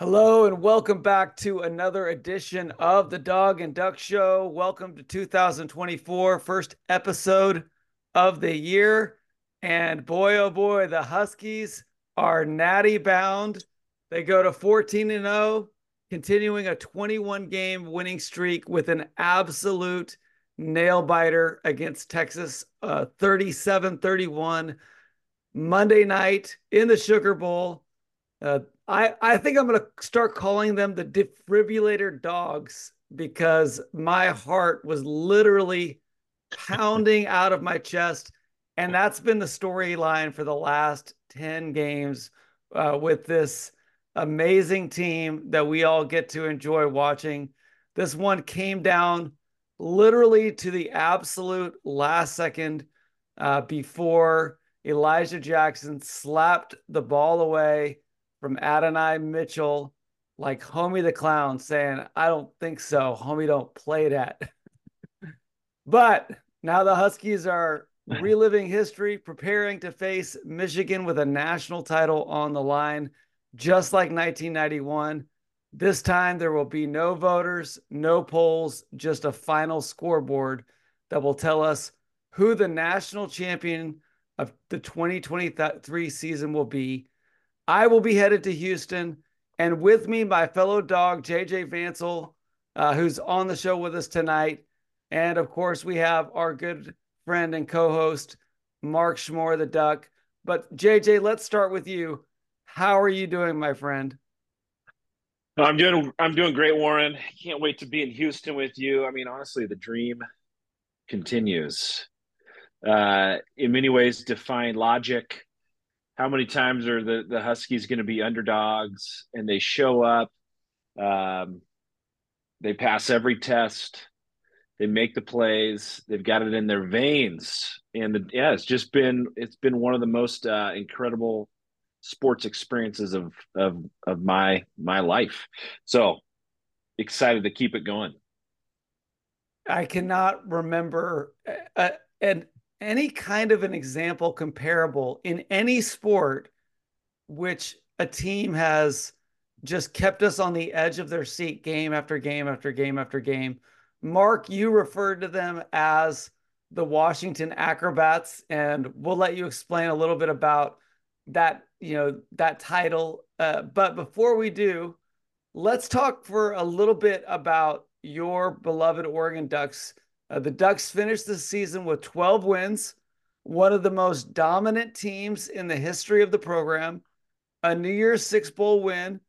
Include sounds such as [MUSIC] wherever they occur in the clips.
Hello and welcome back to another edition of the Dawg and Duck Show. Welcome to 2024, first episode of the year. And boy, oh boy, the Huskies are natty bound. They go to 14 and 0, continuing a 21 game winning streak with an absolute nail biter against Texas, uh, 37 31 Monday night in the Sugar Bowl. Uh, I, I think I'm going to start calling them the defibrillator Dawgs because my heart was literally pounding out of my chest. And that's been the storyline for the last 10 games uh, with this amazing team that we all get to enjoy watching. This one came down literally to the absolute last second uh, before Elijah Jackson slapped the ball away from Adonai Mitchell, like Homie the Clown, saying, I don't think so. Homie, don't play that. [LAUGHS] but now the Huskies are reliving history, preparing to face Michigan with a national title on the line, just like 1991. This time there will be no voters, no polls, just a final scoreboard that will tell us who the national champion of the 2023 season will be I will be headed to Houston, and with me, my fellow dog, JJ Vansel, uh, who's on the show with us tonight. And of course, we have our good friend and co host, Mark Schmore, the Duck. But JJ, let's start with you. How are you doing, my friend? I'm doing I'm doing great, Warren. Can't wait to be in Houston with you. I mean, honestly, the dream continues. Uh, in many ways, defying logic, how many times are the the Huskies going to be underdogs and they show up, um, they pass every test, they make the plays, they've got it in their veins, and the, yeah, it's just been it's been one of the most uh, incredible sports experiences of of of my my life. So excited to keep it going. I cannot remember uh, and any kind of an example comparable in any sport which a team has just kept us on the edge of their seat game after game after game after game. Mark, you referred to them as the Washington Acrobats, and we'll let you explain a little bit about that, you know, that title. Uh, but before we do, let's talk for a little bit about your beloved Oregon Ducks uh, the Ducks finished the season with 12 wins, one of the most dominant teams in the history of the program, a New Year's Six Bowl win,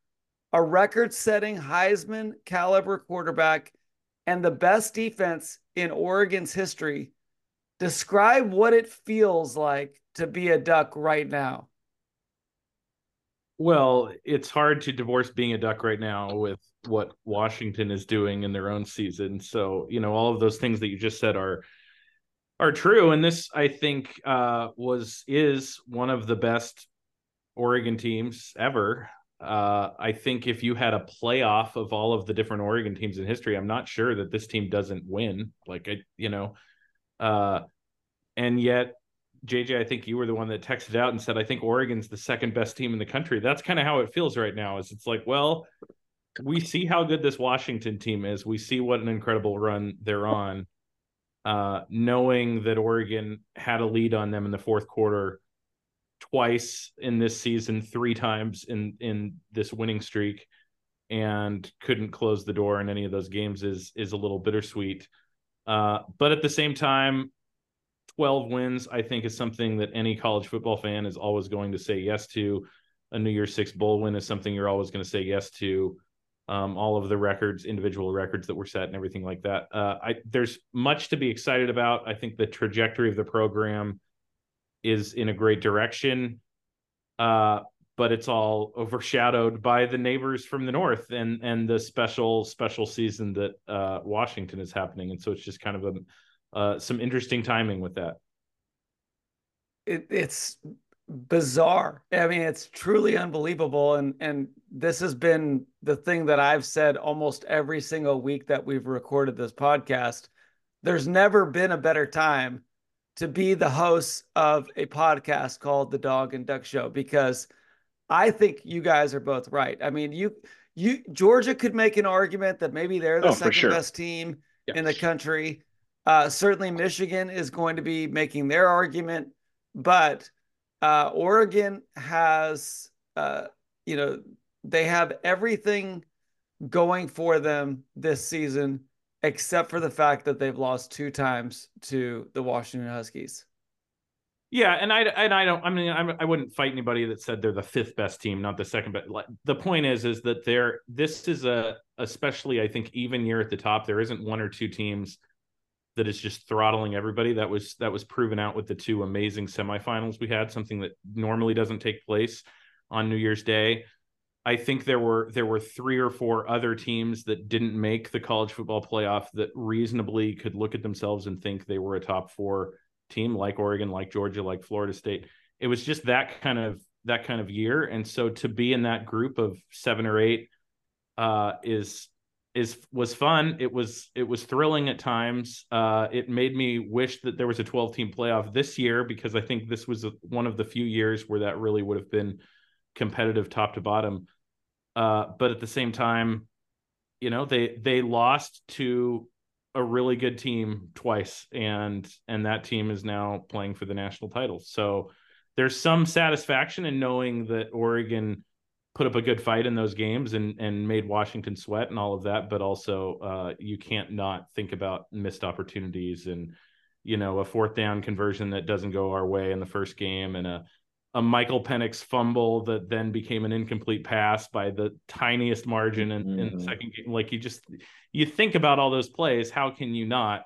a record setting Heisman caliber quarterback, and the best defense in Oregon's history. Describe what it feels like to be a Duck right now. Well, it's hard to divorce being a Duck right now with what Washington is doing in their own season. So, you know, all of those things that you just said are are true. And this, I think, uh, was is one of the best Oregon teams ever. Uh, I think if you had a playoff of all of the different Oregon teams in history, I'm not sure that this team doesn't win. Like, I, you know, uh, and yet JJ, I think you were the one that texted out and said, I think Oregon's the second best team in the country. That's kind of how it feels right now. Is it's like, well, we see how good this Washington team is. We see what an incredible run they're on. Uh, knowing that Oregon had a lead on them in the fourth quarter twice in this season, three times in in this winning streak, and couldn't close the door in any of those games is is a little bittersweet. Uh, but at the same time, 12 wins, I think, is something that any college football fan is always going to say yes to. A New Year's Six bowl win is something you're always going to say yes to. Um, all of the records, individual records that were set, and everything like that. Uh, I, there's much to be excited about. I think the trajectory of the program is in a great direction, uh, but it's all overshadowed by the neighbors from the north and and the special special season that uh, Washington is happening, and so it's just kind of a uh, some interesting timing with that. It, it's bizarre. I mean, it's truly unbelievable. And and this has been the thing that I've said almost every single week that we've recorded this podcast. There's never been a better time to be the host of a podcast called The Dawg and Duck Show because I think you guys are both right. I mean, you you Georgia could make an argument that maybe they're the Oh, second sure. best team Yeah. in the country. Uh, certainly, Michigan is going to be making their argument, but uh, Oregon has, uh, you know, they have everything going for them this season, except for the fact that they've lost two times to the Washington Huskies. Yeah, and I and I don't. I mean, I'm, I wouldn't fight anybody that said they're the fifth best team, not the second. But the point is, is that they're this is a especially I think even year at the top. There isn't one or two teams that is just throttling everybody. That was that was proven out with the two amazing semifinals we had. Something that normally doesn't take place on New Year's Day. I think there were there were three or four other teams that didn't make the college football playoff that reasonably could look at themselves and think they were a top four team like Oregon, like Georgia, like Florida State. It was just that kind of that kind of year, and so to be in that group of seven or eight uh, is is was fun. It was it was thrilling at times. Uh, it made me wish that there was a 12 team playoff this year because I think this was one of the few years where that really would have been competitive top to bottom. Uh, but at the same time, you know they they lost to a really good team twice and and that team is now playing for the national title so there's some satisfaction in knowing that oregon put up a good fight in those games and and made washington sweat and all of that but also uh, you can't not think about missed opportunities and you know a fourth down conversion that doesn't go our way in the first game and a a Michael Penix fumble that then became an incomplete pass by the tiniest margin in, mm-hmm. in the second game. Like you just you think about all those plays, how can you not?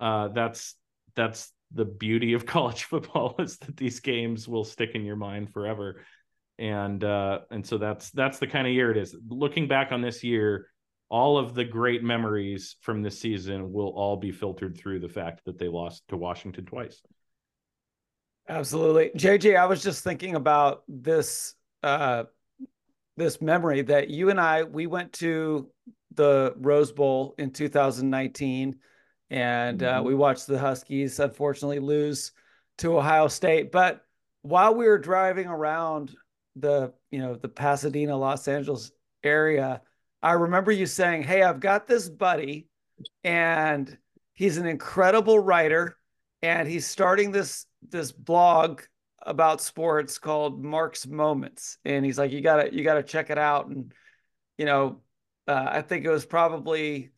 Uh, that's that's the beauty of [LAUGHS] college football is that these games will stick in your mind forever. And uh, and so that's that's the kind of year it is. Looking back on this year, all of the great memories from this season will all be filtered through the fact that they lost to Washington twice. Absolutely. JJ, I was just thinking about this uh this memory that you and I we went to the Rose Bowl in 2019 and uh, mm-hmm. we watched the Huskies unfortunately lose to Ohio State, but while we were driving around the, you know, the Pasadena, Los Angeles area, I remember you saying, "Hey, I've got this buddy and he's an incredible writer and he's starting this this blog about sports called Mark's Moments, and he's like, you gotta you gotta check it out. And you know, uh, I think it was probably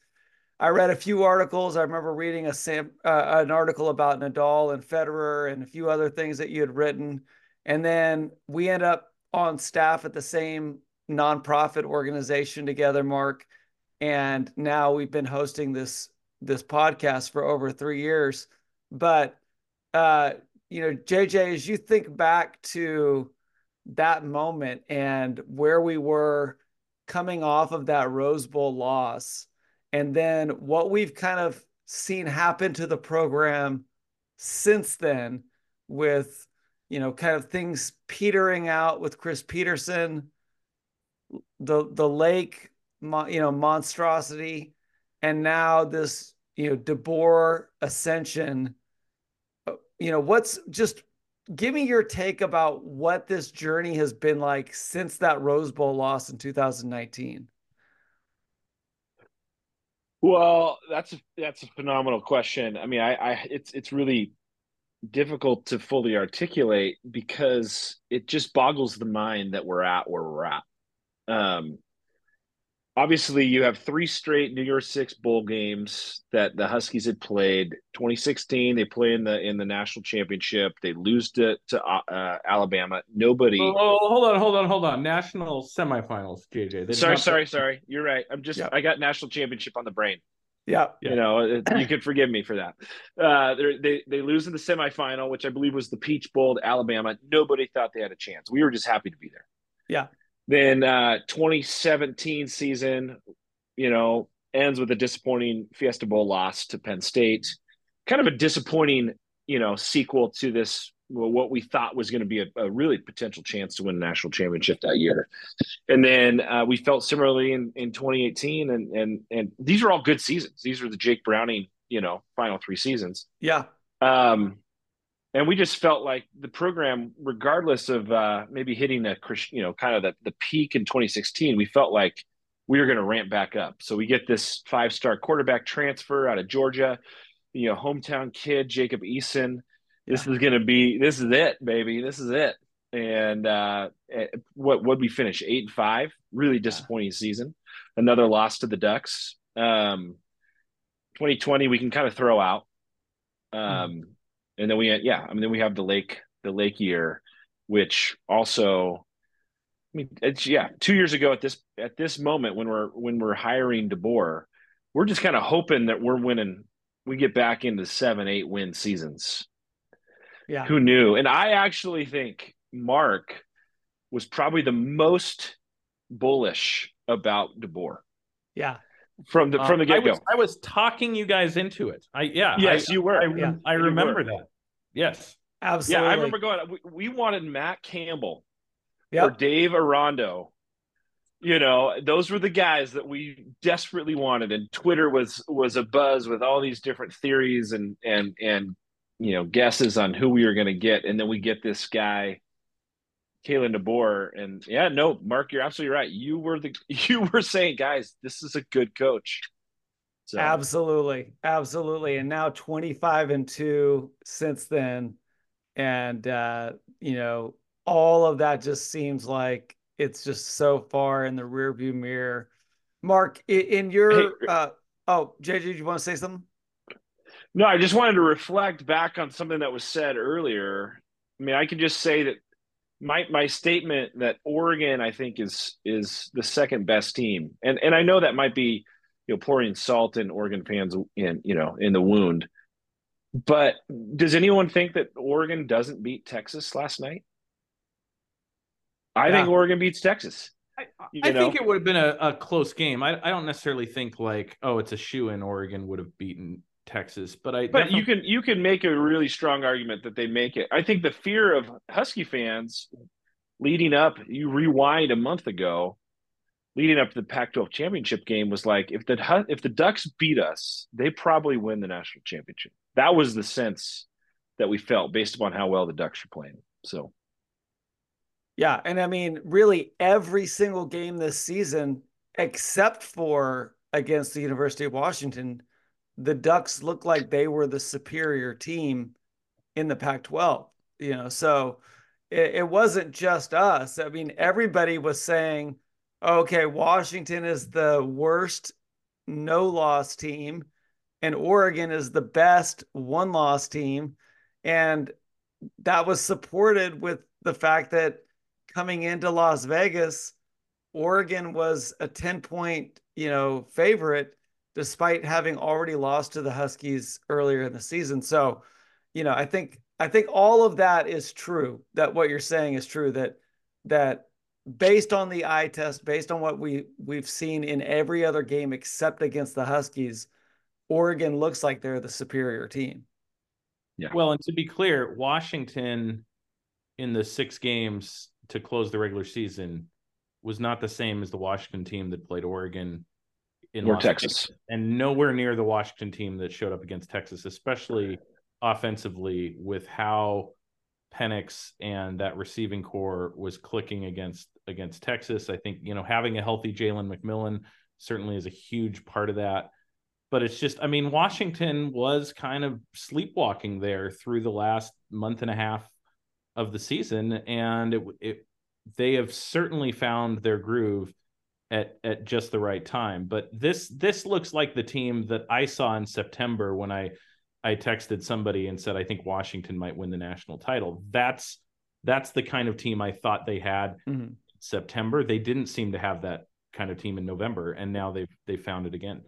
I read a few articles. I remember reading a sam uh, an article about Nadal and Federer and a few other things that you had written, and then we end up on staff at the same nonprofit organization together, Mark. And now we've been hosting this this podcast for over three years. But uh, you know, JJ, as you think back to that moment and where we were coming off of that Rose Bowl loss, and then what we've kind of seen happen to the program since then, with you know, kind of things petering out with Chris Petersen, the the lake, you know, monstrosity, and now this you know DeBoer ascension you know, what's just give me your take about what this journey has been like since that Rose Bowl loss in 2019. Well, that's that's a phenomenal question. I mean, I, I it's it's really difficult to fully articulate because it just boggles the mind that we're at where we're at. Um, obviously you have three straight New Year's Six bowl games that the Huskies had played. 2016, they play in the in the national championship. They lose to to uh, Alabama. Nobody. Oh, oh, hold on, hold on, hold on. National semifinals, JJ. Sorry, sorry, play. sorry. You're right. I'm just. I got national championship on the brain. Yeah, you know, you could forgive me for that. Uh, they they lose in the semifinal, which I believe was the Peach Bowl to Alabama. Nobody thought they had a chance. We were just happy to be there. Yeah. Then uh, 2017 season, you know, ends with a disappointing Fiesta Bowl loss to Penn State. Kind of a disappointing, you know, sequel to this well, what we thought was going to be a, a, really potential chance to win a national championship that year. And then uh, we felt similarly in, in 2018. And, and, and these are all good seasons. These are the Jake Browning, you know, final three seasons. Yeah. Um, and we just felt like the program, regardless of uh, maybe hitting a you know kind of the, the peak in 2016, we felt like we were going to ramp back up. So we get this five star quarterback transfer out of Georgia, you know, hometown kid, Jacob Eason. This is going to be, this is it, baby. This is it. And uh, eh, what would we finish? Eight and five. Really disappointing yeah. season. Another loss to the Ducks. Um, 2020, we can kind of throw out. Um, mm. And then we, yeah, I mean, then we have the Lake, the Lake year, which also I mean, it's yeah. Two years ago at this at this moment when we're when we're hiring DeBoer, we're just kind of hoping that we're winning. We get back into seven, eight win seasons. Yeah. Who knew? And I actually think Mark was probably the most bullish about DeBoer. Yeah. From the from the get go, I, I, was talking you guys into it. I yeah. Yes, I, you were. I, yeah, I remember that. Yes. Absolutely. Yeah, I remember going. We, we wanted Matt Campbell yep. or Dave Aranda. You know, those were the guys that we desperately wanted, and Twitter was was a buzz with all these different theories and and and you know guesses on who we were going to get, and then we get this guy, Kalen DeBoer, and yeah, no, Mark, you're absolutely right. You were the [LAUGHS] you were saying, guys, this is a good coach. So. Absolutely, absolutely, and now 25 and two since then, and uh, you know all of that just seems like it's just so far in the rearview mirror. Mark, in your hey, uh, oh, JJ, do you want to say something? No, I just wanted to reflect back on something that was said earlier. I mean, I could just say that my my statement that Oregon, I think, is is the second best team, and and I know that might be you know pouring salt in Oregon fans in you know in the wound. But does anyone think that Oregon doesn't beat Texas last night? I yeah. think Oregon beats Texas. I, I think it would have been a, a close game. I, I don't necessarily think like, oh, it's a shoe in Oregon would have beaten Texas, but I but you can you can make a really strong argument that they make it. I think the fear of Husky fans leading up, you rewind a month ago, leading up to the Pac-12 championship game was like if the if the Ducks beat us, they probably win the national championship. That was the sense that we felt based upon how well the Ducks are playing. So yeah, and I mean, really, every single game this season, except for against the University of Washington, the Ducks looked like they were the superior team in the Pac-12. You know, so it, it wasn't just us. I mean, everybody was saying, "Okay, Washington is the worst no-loss team, and Oregon is the best one-loss team," and that was supported with the fact that coming into Las Vegas, Oregon was a 10 point, you know, favorite despite having already lost to the Huskies earlier in the season. So, you know, I think I think all of that is true. That what you're saying is true that that based on the eye test, based on what we we've seen in every other game except against the Huskies, Oregon looks like they're the superior team. Yeah. Well, and to be clear, Washington in the six games to close the regular season was not the same as the Washington team that played Oregon in or Texas, and nowhere near the Washington team that showed up against Texas, especially offensively with how Penix and that receiving corps was clicking against against Texas. I think you know having a healthy Jalen McMillan certainly is a huge part of that. But it's just, I mean, Washington was kind of sleepwalking there through the last month and a half of the season, and it, it they have certainly found their groove at at just the right time. But this this looks like the team that I saw in September when I I texted somebody and said I think Washington might win the national title. That's that's the kind of team I thought they had mm-hmm. September. They didn't seem to have that kind of team in November, and now they've they found it again.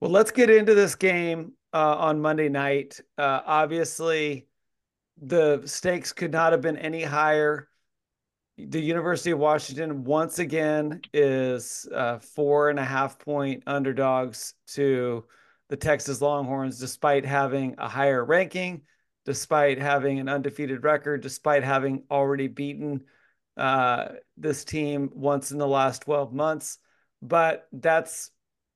Well, let's get into this game uh, on Monday night. Uh, obviously, the stakes could not have been any higher. The University of Washington once again is uh, four and a half point underdogs to the Texas Longhorns, despite having a higher ranking, despite having an undefeated record, despite having already beaten uh, this team once in the last 12 months. But that's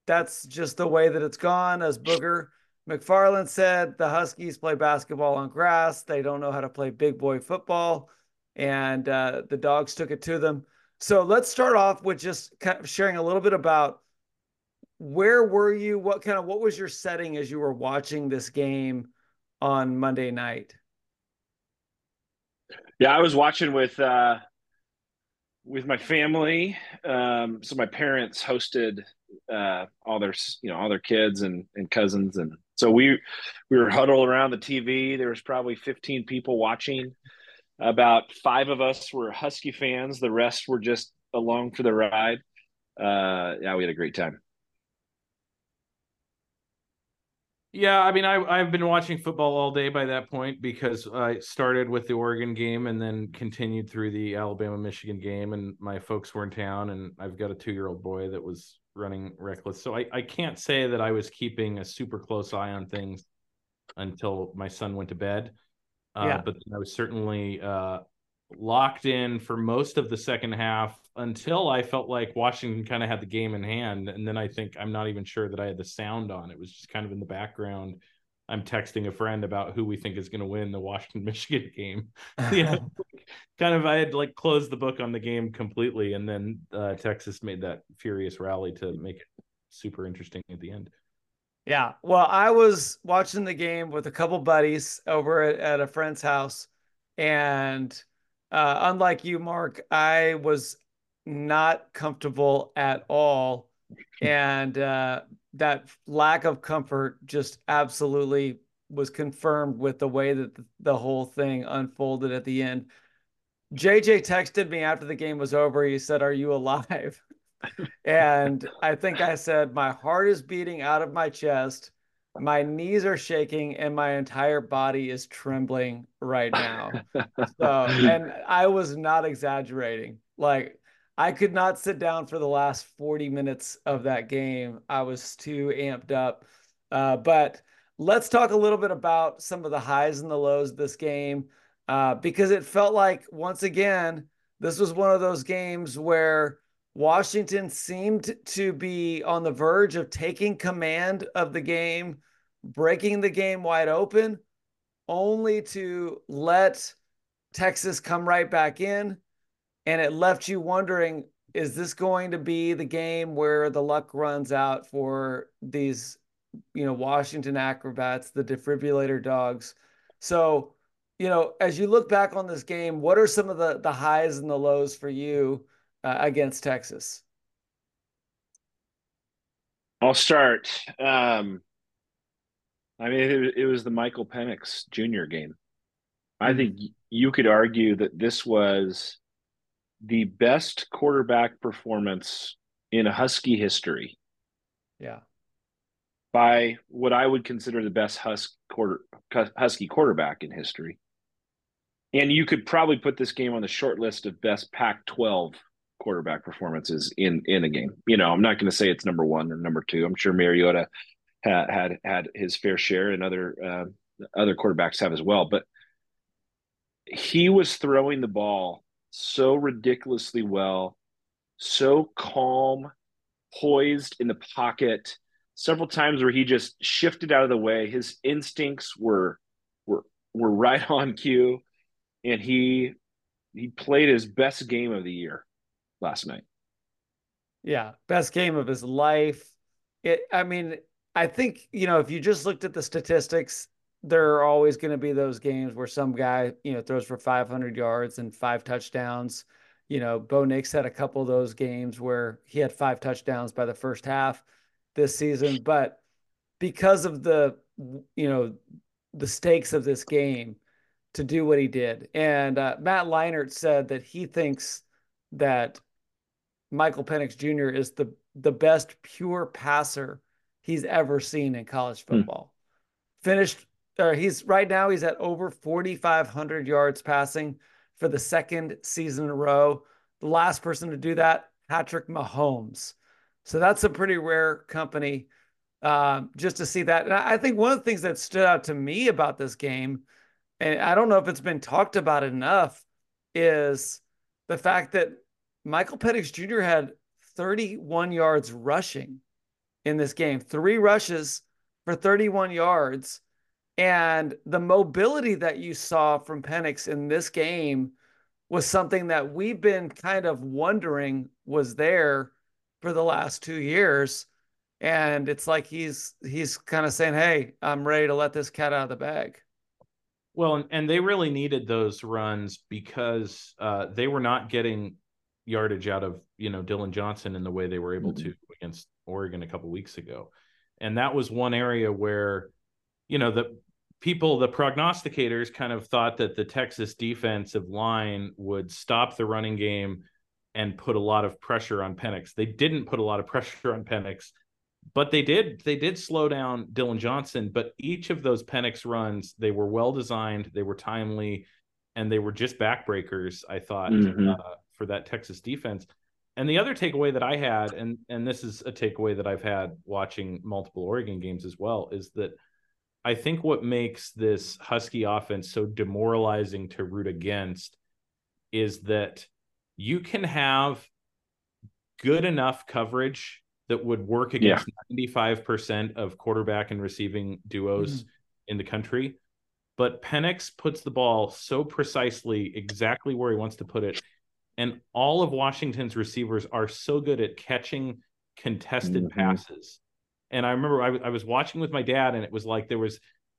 that's just the way that it's gone, as Booger McFarland said the Huskies play basketball on grass. They don't know how to play big boy football. And uh, the dogs took it to them. So let's start off with just kind of sharing a little bit about where were you? What kind of what was your setting as you were watching this game on Monday night? Yeah, I was watching with uh with my family. Um so my parents hosted uh all their you know all their kids and and cousins and so we we were huddled around the TV. There was probably 15 people watching. About 5 of us were Husky fans, the rest were just along for the ride. Uh yeah, we had a great time. Yeah, I mean, I I've been watching football all day by that point because I started with the Oregon game and then continued through the Alabama Michigan game, and my folks were in town, and I've got a two year old boy that was running reckless, so I I can't say that I was keeping a super close eye on things until my son went to bed. Uh, yeah. but I was certainly uh, locked in for most of the second half until I felt like Washington kind of had the game in hand. And then I think I'm not even sure that I had the sound on. It was just kind of in the background. I'm texting a friend about who we think is going to win the Washington [LAUGHS] Michigan game. [LAUGHS] you [LAUGHS] know, kind of I had like closed the book on the game completely, and then uh, Texas made that furious rally to make it super interesting at the end. Yeah, well, I was watching the game with a couple buddies over at, at a friend's house, and uh, unlike you, Mark, I was not comfortable at all. And uh, that lack of comfort just absolutely was confirmed with the way that the whole thing unfolded at the end. JJ texted me after the game was over. He said, Are you alive? And I think I said, My heart is beating out of my chest. My knees are shaking and my entire body is trembling right now. so, and I was not exaggerating. Like, I could not sit down for the last 40 minutes of that game. I was too amped up. Uh, but let's talk a little bit about some of the highs and the lows of this game uh, because it felt like, once again, this was one of those games where Washington seemed to be on the verge of taking command of the game, breaking the game wide open, only to let Texas come right back in. And it left you wondering is this going to be the game where the luck runs out for these you know washington acrobats the defibrillator Dawgs? So you know as you look back on this game what are some of the the highs and the lows for you uh, against texas i'll start um i mean it, it was the michael penix jr game i mm-hmm. think you could argue that this was the best quarterback performance in Husky history. Yeah. By what I would consider the best Hus- quarter, Husky quarterback in history. And you could probably put this game on the short list of best Pac 12 quarterback performances in in a game. You know, I'm not going to say it's number one or number two. I'm sure Mariota had had, had his fair share, and other uh, other quarterbacks have as well. But he was throwing the ball so ridiculously well, so calm, poised in the pocket. Several times where he just shifted out of the way. His instincts were were were right [LAUGHS] on cue, and he he played his best game of the year last night. Yeah, best game of his life. It. I mean, I think you know if you just looked at the statistics, there are always going to be those games where some guy, you know, throws for 500 yards and five touchdowns. You know, Bo Nix had a couple of those games where he had five touchdowns by the first half this season. But because of the, you know, the stakes of this game to do what he did. And uh, Matt Leinart said that he thinks that Michael Penix Jr. is the, the best pure passer he's ever seen in college hmm. football. Mm. Finished or he's right now he's at over 4500 yards passing for the second season in a row the last person to do that patrick mahomes so that's a pretty rare company um, just to see that and i think one of the things that stood out to me about this game and i don't know if it's been talked about enough is the fact that michael Penix jr had 31 yards rushing in this game three rushes for 31 yards and the mobility that you saw from Penix in this game was something that we've been kind of wondering was there for the last two years. And it's like he's he's kind of saying, Hey, I'm ready to let this cat out of the bag. Well, and they really needed those runs because uh, they were not getting yardage out of you know Dillon Johnson in the way they were able mm-hmm. to against Oregon a couple weeks ago, and that was one area where you know the people the prognosticators kind of thought that the Texas defensive line would stop the running game and put a lot of pressure on Penix. They didn't put a lot of pressure on Penix, but they did they did slow down Dillon Johnson. But each of those Penix runs, they were well designed, they were timely, and they were just backbreakers. I thought mm-hmm. uh, for that Texas defense. And the other takeaway that I had, and and this is a takeaway that I've had watching multiple Oregon games as well, is that I think what makes this Husky offense so demoralizing to root against is that you can have good enough coverage that would work against yeah. 95% of quarterback and receiving duos mm-hmm. in the country. But Penix puts the ball so precisely exactly where he wants to put it. And all of Washington's receivers are so good at catching contested mm-hmm. passes and I remember I, I was watching with my dad, and it was like there was,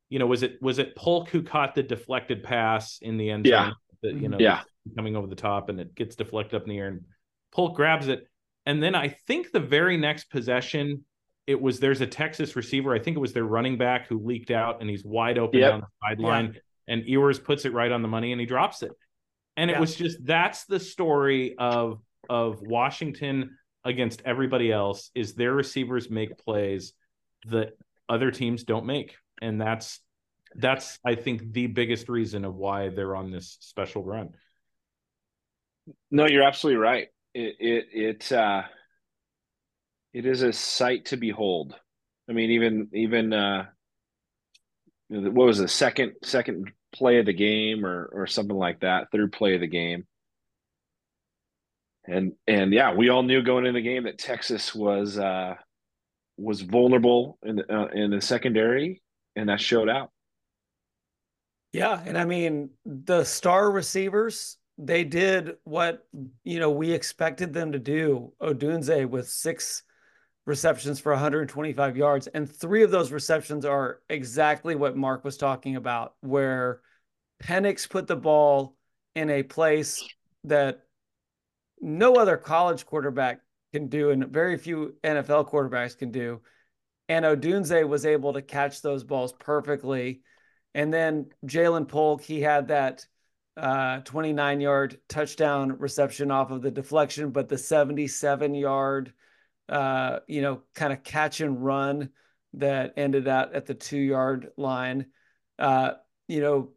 you know, was it was it Polk who caught the deflected pass in the end zone? Yeah. you know, yeah. coming over the top, and it gets deflected up in the air, and Polk grabs it, and then I think the very next possession, it was there's a Texas receiver. I think it was their running back who leaked out, and he's wide open yep. down the sideline, yeah. and Ewers puts it right on the money, and he drops it. And yeah. it was just that's the story of of Washington against everybody else is their receivers make plays that other teams don't make. And that's that's I think the biggest reason of why they're on this special run. No, you're absolutely right. It it it uh it is a sight to behold. I mean, even even uh what was the second second play of the game or or something like that, third play of the game and and yeah, we all knew going into the game that Texas was uh, was vulnerable in the, uh, in the secondary, and that showed out. Yeah, and I mean the star receivers they did what you know we expected them to do. Odunze with six receptions for 125 yards, and three of those receptions are exactly what Mark was talking about, where Penix put the ball in a place that no other college quarterback can do, and very few NFL quarterbacks can do. And Odunze was able to catch those balls perfectly. And then Ja'Lynn Polk, he had that uh, 29 yard touchdown reception off of the deflection, but the 77 yard, uh, you know, kind of catch and run that ended out at the two yard line. Uh, you know,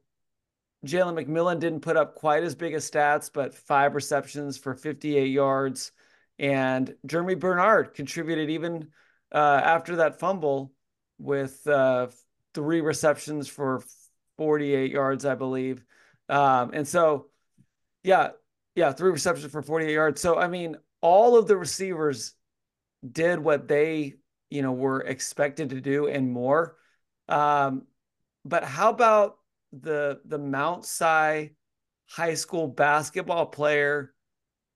Jalen McMillan didn't put up quite as big as stats, but five receptions for 58 yards. And Germie Bernard contributed even uh, after that fumble with uh, three receptions for 48 yards, I believe. Um, and so, yeah, yeah, three receptions for 48 yards. So, I mean, all of the receivers did what they, you know, were expected to do and more. Um, but how about the the Mount Si high school basketball player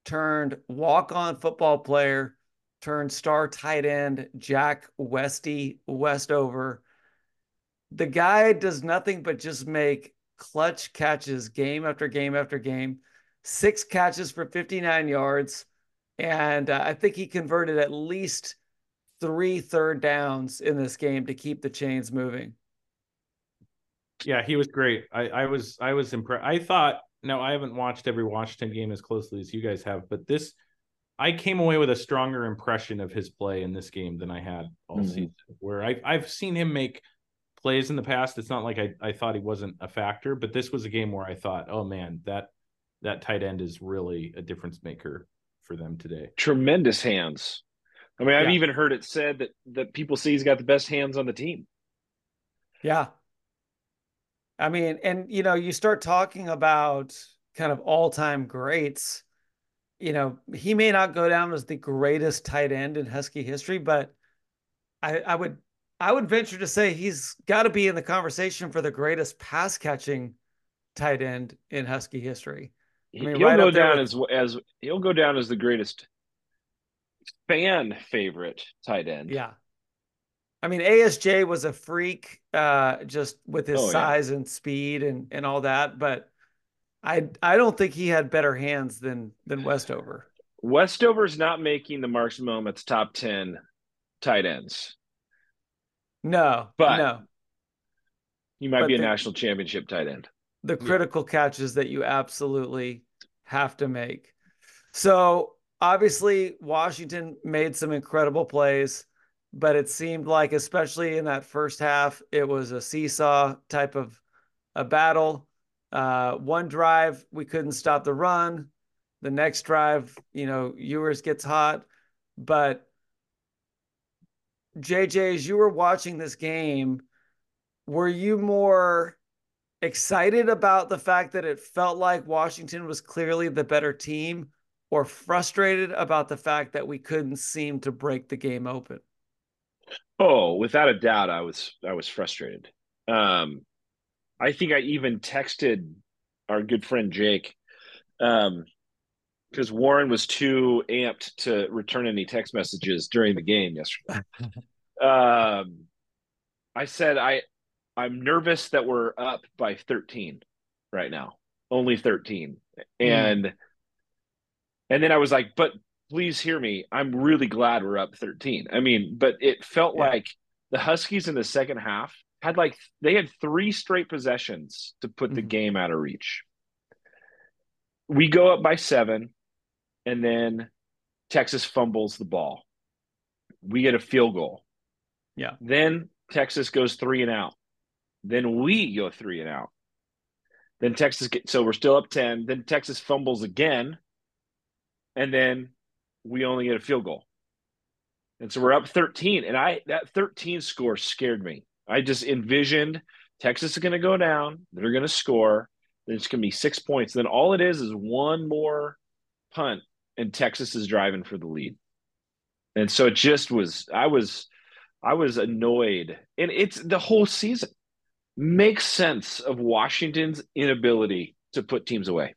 turned walk on football player turned star tight end Jack Westy Westover. The guy does nothing but just make clutch catches game after game after game. Six catches for 59 yards. And uh, I think he converted at least three third downs in this game to keep the chains moving. Yeah, he was great. I, I was I was impressed. I thought no, I haven't watched every Washington game as closely as you guys have, but this I came away with a stronger impression of his play in this game than I had all mm-hmm. season. Where I I've seen him make plays in the past. It's not like I, I thought he wasn't a factor, but this was a game where I thought, oh man, that that tight end is really a difference maker for them today. Tremendous hands. I mean, I've even heard it said that that people say he's got the best hands on the team. Yeah, I mean, and you know, you start talking about kind of all-time greats. You know, he may not go down as the greatest tight end in Husky history, but I, I would I would venture to say he's got to be in the conversation for the greatest pass catching tight end in Husky history. I mean, he'll right go down with... as as he'll go down as the greatest fan favorite tight end. Yeah. I mean, ASJ was a freak, uh, just with his oh, size yeah. and speed and and all that. But I I don't think he had better hands than than Westover. Westover's not making the Marks Moments top ten tight ends. No, but no. You might but be a the, national championship tight end. The critical yeah. catches that you absolutely have to make. So obviously, Washington made some incredible plays, but it seemed like, especially in that first half, it was a seesaw type of a battle. Uh, one drive, we couldn't stop the run. The next drive, you know, Ewers gets hot. But JJ, as you were watching this game, were you more excited about the fact that it felt like Washington was clearly the better team or frustrated about the fact that we couldn't seem to break the game open? Oh, without a doubt, I was I was frustrated. Um, I think I even texted our good friend Jake um, because Warren was too amped to return any text messages during the game yesterday. [LAUGHS] um, I said I I'm nervous that we're up by 13 right now, only 13, mm. and and then I was like, but please hear me. I'm really glad we're up 13. I mean, but it felt yeah. like the Huskies in the second half had like they had three straight possessions to put mm-hmm. the game out of reach. We go up by seven and then Texas fumbles the ball. We get a field goal. Yeah. Then Texas goes three and out. Then we go three and out. Then Texas so we're still up 10. Then Texas fumbles again. And then we only get a field goal. And so we're up 13. And I that 13 score scared me. I just envisioned Texas is going to go down. They're going to score. Then it's going to be six points. Then all it is is one more punt and Texas is driving for the lead. And so it just was, I was, I was annoyed. And it's the whole season makes sense of Washington's inability to put teams away.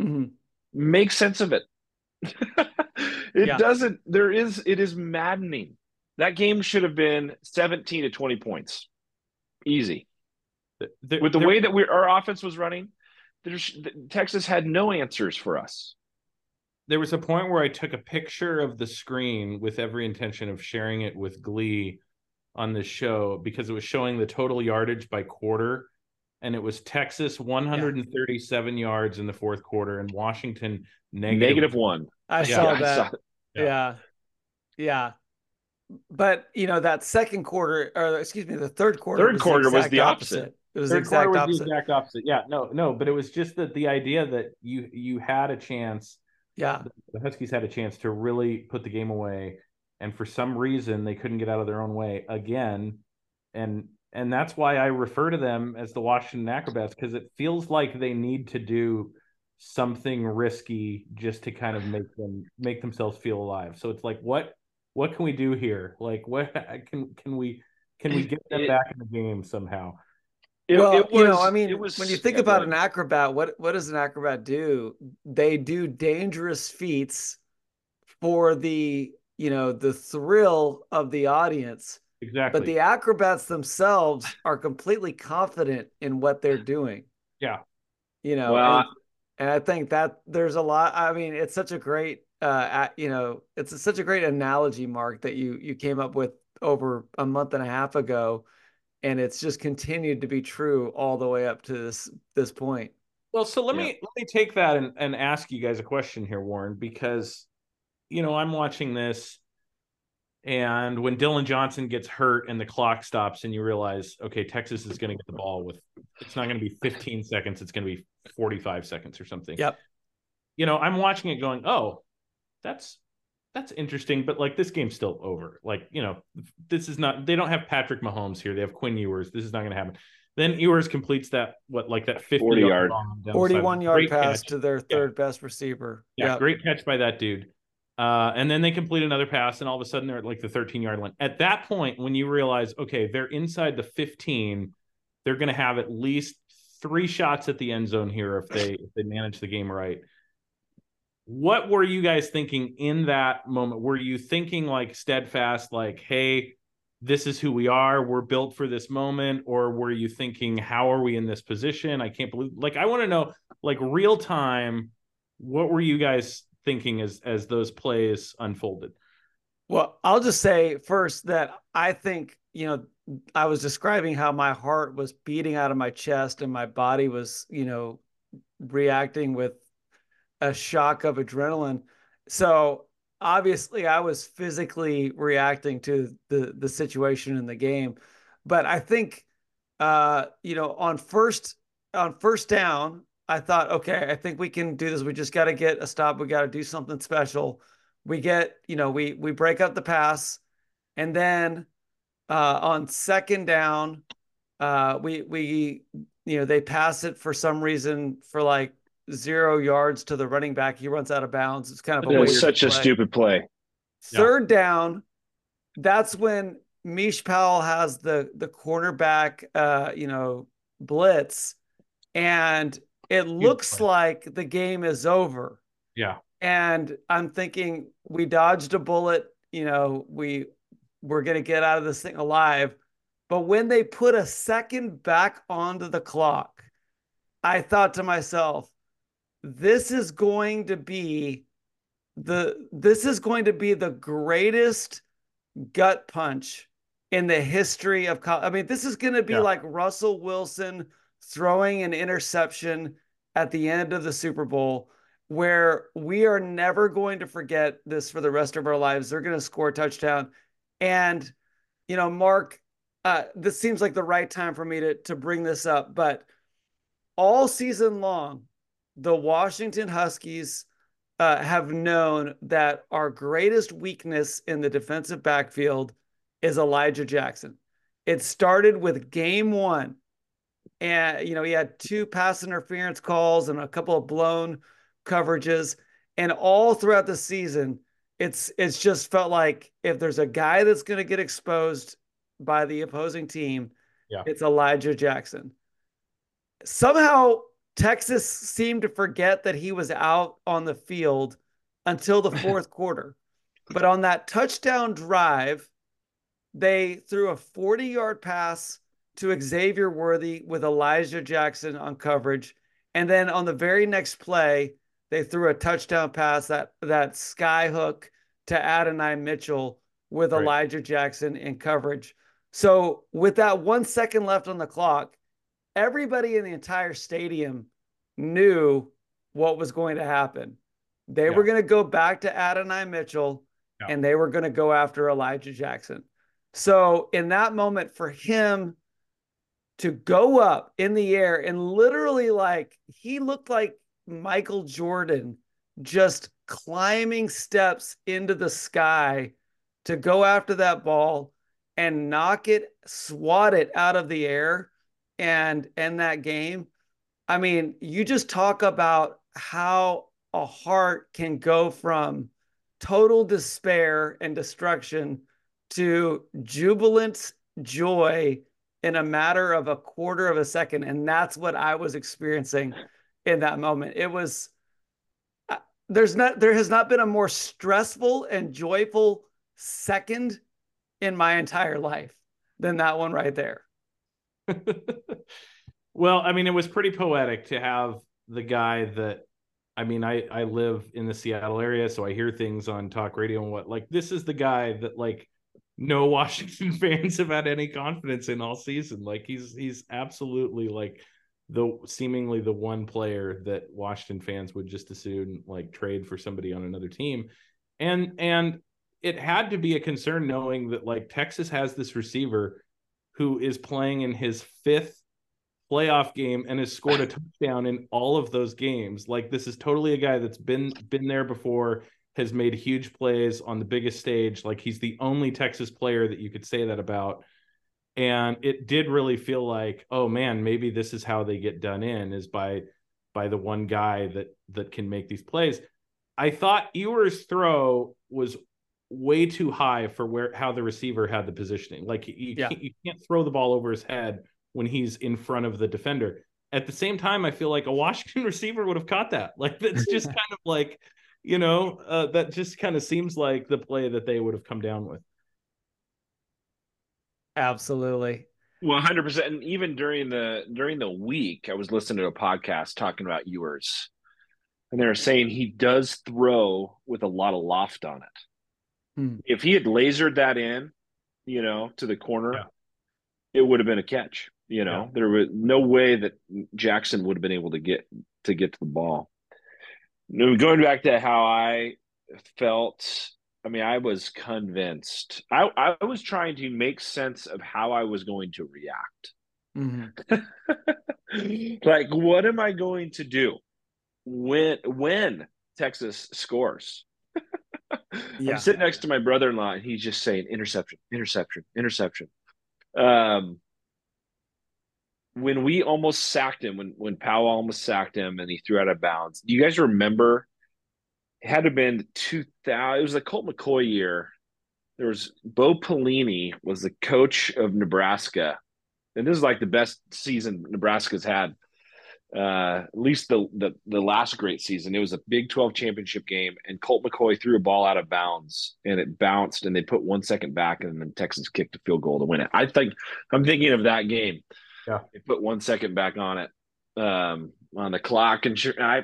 Mm-hmm. Makes sense of it. [LAUGHS] it yeah. doesn't, there is, it is maddening. That game should have been 17 to 20 points. Easy. The, With the way that we our offense was running, Texas had no answers for us there was a point where I took a picture of the screen with every intention of sharing it with Glee on this show because it was showing the total yardage by quarter. And it was Texas 137 yeah. yards in the fourth quarter and Washington negative, negative one. I yeah. saw that. I saw yeah. yeah. Yeah. But you know, that second quarter or excuse me, the third quarter. Third was quarter the was the opposite. opposite. It was the exact was opposite. the exact opposite. Yeah, no, no, but it was just that the idea that you you had a chance yeah. The Huskies had a chance to really put the game away. And for some reason, they couldn't get out of their own way again. And and that's why I refer to them as the Washington Acrobats because it feels like they need to do something risky just to kind of make them make themselves feel alive. So it's like what what can we do here? Like what [LAUGHS] can can we can we get them back in the game somehow? It, well, it was, you know, I mean, was, when you think yeah, about an acrobat, what what does an acrobat do? They do dangerous feats for the you know the thrill of the audience. Exactly. But the acrobats themselves are completely confident in what they're doing. Yeah. You know, well, and, and I think that there's a lot. I mean, it's such a great, uh, you know, it's a, such a great analogy, Mark, that you you came up with over a month and a half ago and it's just continued to be true all the way up to this this point. Well, so let yeah. me let me take that and, and ask you guys a question here, Warren, because you know I'm watching this, and when Dillon Johnson gets hurt and the clock stops, and you realize, okay, Texas is going to get the ball with it's not going to be 15 seconds, it's going to be 45 seconds or something. Yep. You know, I'm watching it going, oh, that's that's interesting, but like this game's still over. Like, you know, this is not, they don't have Patrick Mahomes here. They have Quinn Ewers. This is not going to happen. Then Ewers completes that, what, like that 50 40 yard, 41 yard pass catch. to their third yeah. best receiver. Yeah, yep. great catch by that dude. Uh, and then they complete another pass, and all of a sudden they're at like the 13 yard line. At that point, when you realize, okay, they're inside the 15, they're going to have at least three shots at the end zone here if they if they manage the game right. What were you guys thinking in that moment? Were you thinking like steadfast, like, hey, this is who we are, we're built for this moment, or were you thinking, how are we in this position? I can't believe like I want to know, like real time, what were you guys thinking as as those plays unfolded? Well, I'll just say first that I think, you know, I was describing how my heart was beating out of my chest and my body was, you know, reacting with a shock of adrenaline. So obviously I was physically reacting to the the situation in the game. But I think uh, you know, on first on first down, I thought, okay, I think we can do this. We just got to get a stop. We got to do something special. We get, you know, we we break up the pass, and then uh, on second down, uh, we we you know they pass it for some reason for like zero yards to the running back. He runs out of bounds. It's kind of a such a stupid play. Third yeah. down, that's when Mish Powell has the the cornerback, uh, you know, blitz, and it looks like the game is over. Yeah. And I'm thinking we dodged a bullet. You know, we we're gonna get out of this thing alive. But when they put a second back onto the clock, I thought to myself, this is going to be the this is going to be the greatest gut punch in the history of college. I mean, this is going to be yeah. like Russell Wilson throwing an interception at the end of the Super Bowl where we are never going to forget this for the rest of our lives. They're going to score a touchdown. And, you know, Mark, uh, this seems like the right time for me to, to bring this up, but all season long, the Washington Huskies uh, have known that our greatest weakness in the defensive backfield is Elijah Jackson. It started with game one. And, you know, he had two pass interference calls and a couple of blown coverages. And all throughout the season, it's it's just felt like if there's a guy that's going to get exposed by the opposing team, yeah. it's Elijah Jackson. Somehow Texas seemed to forget that he was out on the field until the [LAUGHS] fourth quarter. But on that touchdown drive, they threw a 40 yard pass to Xavier Worthy with Elijah Jackson on coverage. And then on the very next play, they threw a touchdown pass that that sky hook to Adonai Mitchell with right. Elijah Jackson in coverage. So with that one second left on the clock, everybody in the entire stadium knew what was going to happen. They yeah. were going to go back to Adonai Mitchell yeah. and they were going to go after Elijah Jackson. So, in that moment, for him to go up in the air and literally, like, he looked like Michael Jordan just climbing steps into the sky to go after that ball and knock it, swat it out of the air and end that game. I mean, you just talk about how a heart can go from total despair and destruction to jubilant joy in a matter of a quarter of a second. And that's what I was experiencing in that moment. It was, uh, there's not, there has not been a more stressful and joyful second in my entire life than that one right there. [LAUGHS] well, I mean, it was pretty poetic to have the guy that I mean, I I live in the Seattle area, so I hear things on talk radio and what like this is the guy that like no Washington [LAUGHS] fans have had any confidence in all season. Like he's he's absolutely like the seemingly the one player that Washington fans would just assume like trade for somebody on another team. And and it had to be a concern knowing that like Texas has this receiver who is playing in his fifth playoff game and has scored a touchdown in all of those games. Like this is totally a guy that's been been there before, has made huge plays on the biggest stage. Like he's the only Texas player that you could say that about. And it did really feel like, oh man, maybe this is how they get done in is by by the one guy that that can make these plays. I thought Ewers' throw was way too high for where how the receiver had the positioning. Like you, yeah. can't, you can't throw the ball over his head when he's in front of the defender. at the same time, I feel like a Washington [LAUGHS] receiver would have caught that. Like that's just [LAUGHS] kind of like, you know, uh, that just kind of seems like the play that they would have come down with. Absolutely. Well, hundred percent. And even during the during the week, I was listening to a podcast talking about Ewers, and they were saying he does throw with a lot of loft on it. Hmm. If he had lasered that in, you know, to the corner, Yeah. it would have been a catch. You know, Yeah. there was no way that Jackson would have been able to get to get to the ball. Going back to how I felt, I mean, I was convinced. I, I was trying to make sense of how I was going to react. Mhm. [LAUGHS] like, what am I going to do when when Texas scores? [LAUGHS] Yeah. I'm sitting next to my brother-in-law, and he's just saying interception, interception, interception. Um, when we almost sacked him, when when Powell almost sacked him, and he threw out of bounds. Do you guys remember? It had to have been 2000. It was the Colt McCoy year. There was Bo Pelini was the coach of Nebraska, and this is like the best season Nebraska's had. Uh, at least the, the the last great season. It was a Big 12 championship game, and Colt McCoy threw a ball out of bounds, and it bounced, and they put one second back, and then Texas kicked a field goal to win it. I think I'm thinking of that game. Yeah. they put one second back on it um, on the clock, and sure, I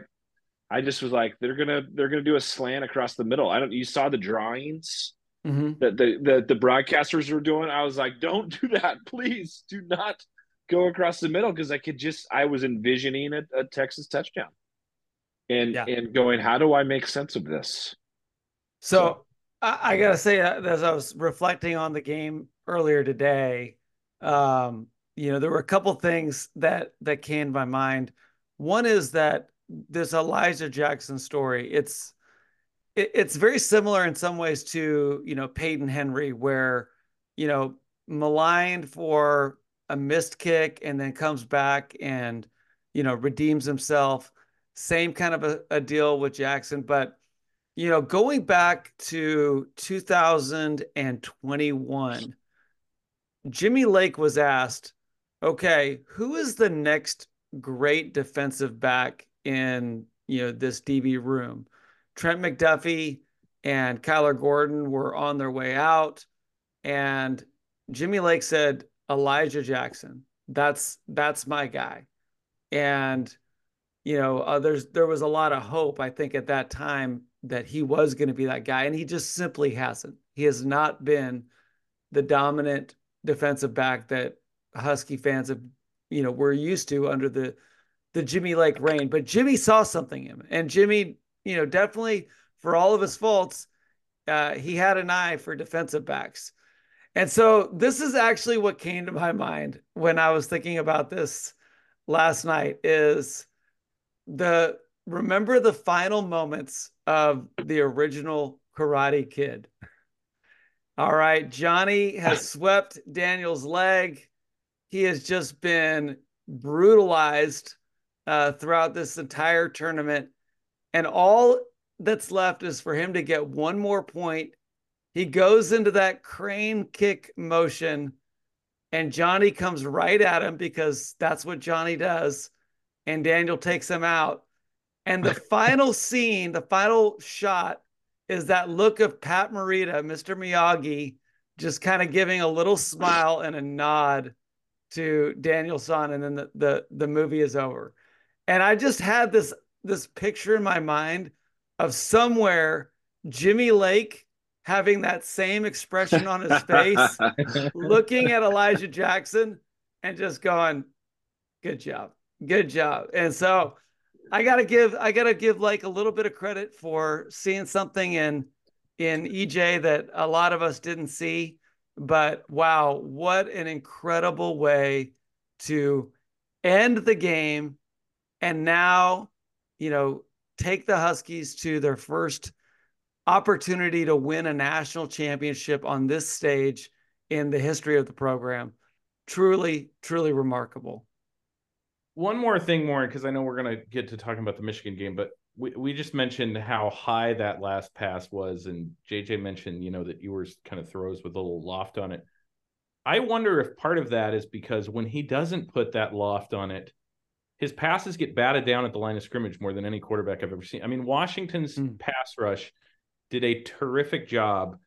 I just was like, they're gonna they're gonna do a slant across the middle. I don't. You saw the drawings Mhm. that the, the the broadcasters were doing. I was like, don't do that, [LAUGHS] please. Do not go across the middle because I could just I was envisioning a, a Texas touchdown, and Yeah. and going, how do I make sense of this? So I, I gotta say, uh, as I was reflecting on the game earlier today, um, you know, there were a couple things that that came to my mind. One is that this Elijah Jackson story. It's it, it's very similar in some ways to you know Peyton Henry, where you know maligned for a missed kick and then comes back and you know redeems himself. Same kind of a, a deal with Jackson, but you know, going back to 2021, Jimmy Lake was asked, okay, who is the next great defensive back in, you know, this DB room? Trent McDuffie and Kyler Gordon were on their way out. And Jimmy Lake said, Elijah Jackson. That's that's my guy. And you know, uh, there's there was a lot of hope, I think, at that time that he was going to be that guy, and he just simply hasn't. He has not been the dominant defensive back that Husky fans have, you know, were used to under the the Jimmy Lake reign. But Jimmy saw something in him, and Jimmy, you know, definitely for all of his faults, uh, he had an eye for defensive backs. And so this is actually what came to my mind when I was thinking about this last night is the remember the final moments of the original Karate Kid. All right, Johnny has [LAUGHS] swept Daniel's leg. He has just been brutalized uh, throughout this entire tournament, and all that's left is for him to get one more point. He goes into that crane kick motion, and Johnny comes right at him because that's what Johnny does. And Daniel takes him out. And the [LAUGHS] final scene, the final shot is that look of Pat Morita, Mr. Miyagi, just kind of giving a little smile and a nod to Daniel-san, and then the, the the movie is over. And I just had this this picture in my mind of somewhere Jimmy Lake having that same expression on his face, [LAUGHS] looking at Elijah Jackson and just going, "Good job, good job." And so I gotta give I gotta give like a little bit of credit for seeing something in in EJ that a lot of us didn't see. But wow, what an incredible way to end the game and now, you know, take the Huskies to their first opportunity to win a national championship on this stage in the history of the program. Truly, truly remarkable. One more thing, Warren, because I know we're going to get to talking about the Michigan game, but we, we just mentioned how high that last pass was. And JJ mentioned, you know, that Ewers kind of throws with a little loft on it. I wonder if part of that is because when he doesn't put that loft on it, his passes get batted down at the line of scrimmage more than any quarterback I've ever seen. I mean, Washington's mm. pass rush did a terrific job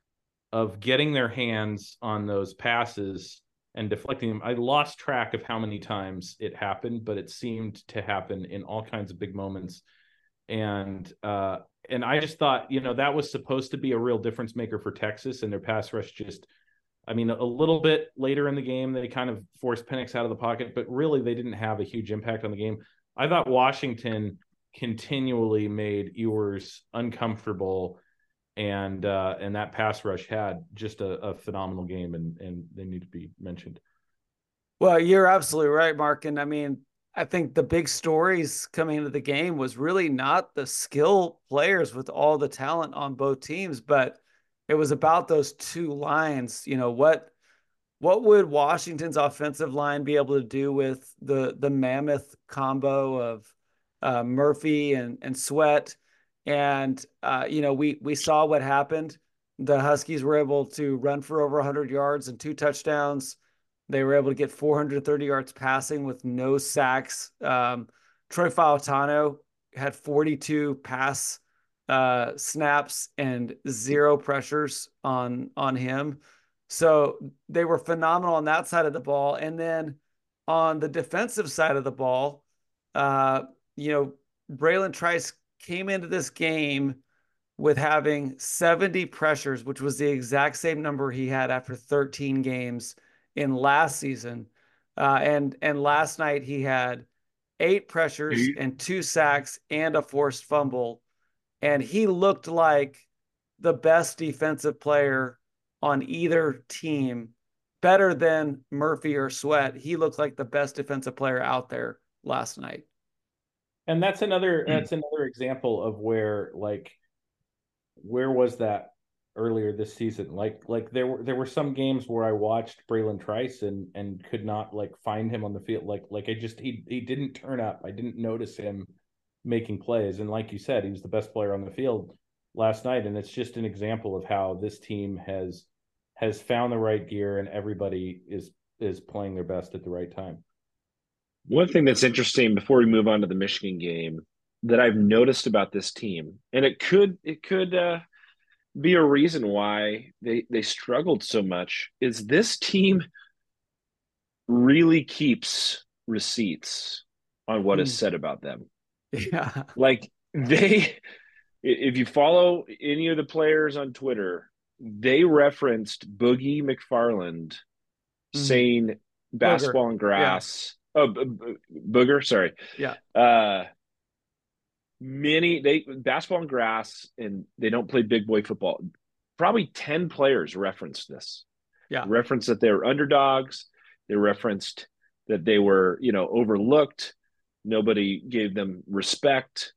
of getting their hands on those passes and deflecting them. I lost track of how many times it happened, but it seemed to happen in all kinds of big moments. And uh, and I just thought, you know, that was supposed to be a real difference maker for Texas, and their pass rush just I mean, a little bit later in the game, they kind of forced Penix out of the pocket, but really they didn't have a huge impact on the game. I thought Washington continually made Ewers uncomfortable, and uh, and that pass rush had just a, a phenomenal game, and and they need to be mentioned. Well, you're absolutely right, Mark. And I mean, I think the big stories coming into the game was really not the skill players with all the talent on both teams, but it was about those two lines. You know what what would Washington's offensive line be able to do with the the mammoth combo of uh, Murphy and and Sweat? And uh, you know we we saw what happened. The Huskies were able to run for over 100 yards and two touchdowns. They were able to get 430 yards passing with no sacks. Um, Troy Fautanu had 42 pass uh, snaps and zero pressures on on him. So they were phenomenal on that side of the ball. And then on the defensive side of the ball, uh, you know, Bralen Trice came into this game with having 70 pressures, which was the exact same number he had after 13 games in last season. Uh, and and last night he had eight pressures and two sacks and a forced fumble and he looked like the best defensive player on either team, better than Murphy or Sweat. He looked like the best defensive player out there last night. And that's another mm. that's another example of where like where was that earlier this season? Like like there were there were some games where I watched Bralen Trice and and could not like find him on the field. Like like I just he he didn't turn up. I didn't notice him making plays. And like you said, he was the best player on the field last night. And it's just an example of how this team has has found the right gear and everybody is is playing their best at the right time. One thing that's interesting before we move on to the Michigan game that I've noticed about this team, and it could it could uh, be a reason why they they struggled so much, is this team really keeps receipts on what mm. is hmm. said about them. Yeah. Like they, if you follow any of the players on Twitter, they referenced Boogie McFarland mm-hmm. saying basketball Booger. and grass. Yeah. Oh, b- b- Booger, sorry. Yeah. Uh, many they basketball and grass, and they don't play big boy football. Probably ten players referenced this. Yeah. Referenced that they were underdogs. They referenced that they were, you know, overlooked. Nobody gave them respect.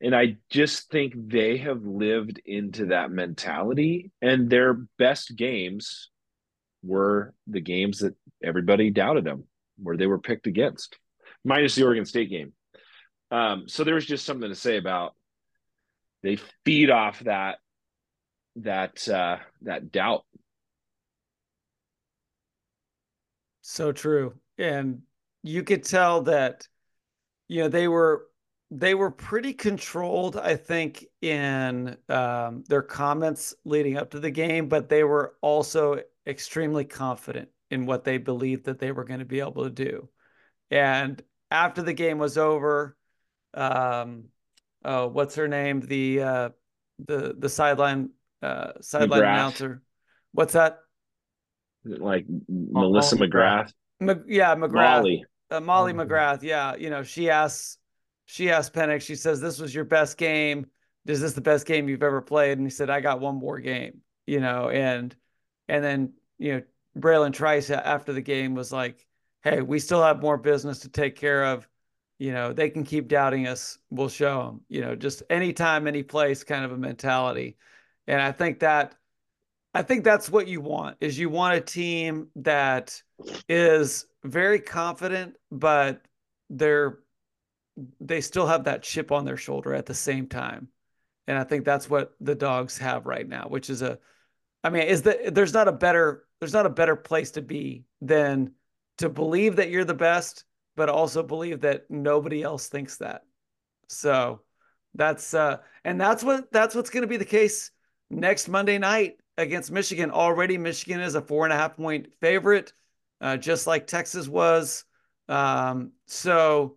And I just think they have lived into that mentality. And their best games were the games that everybody doubted them, where they were picked against, minus the Oregon State game. Um, so there's just something to say about they feed off that that uh, that doubt. So true, and you could tell that you know they were they were pretty controlled i think in um, their comments leading up to the game but they were also extremely confident in what they believed that they were going to be able to do and after the game was over um, oh, what's her name the uh, the the sideline uh, sideline McGrath. announcer what's that like melissa mcgrath, McGrath. yeah mcgrath Molly uh, Molly oh, McGrath, yeah, you know, she asks, she asked Penix, she says, "This was your best game. Is this the best game you've ever played?" And he said, "I got one more game." You know, and and then you know, Bralen Trice after the game was like, "Hey, we still have more business to take care of. You know, they can keep doubting us. We'll show them. You know, just anytime, any place, kind of a mentality." And I think that I think that's what you want is you want a team that is very confident, but they're they still have that chip on their shoulder at the same time. And I think that's what the dogs have right now, which is a I mean, is that there's not a better there's not a better place to be than to believe that you're the best, but also believe that nobody else thinks that. So that's uh and that's what that's what's to be the case next Monday night against Michigan. Already, Michigan is a four and a half point favorite, uh, just like Texas was. Um, so,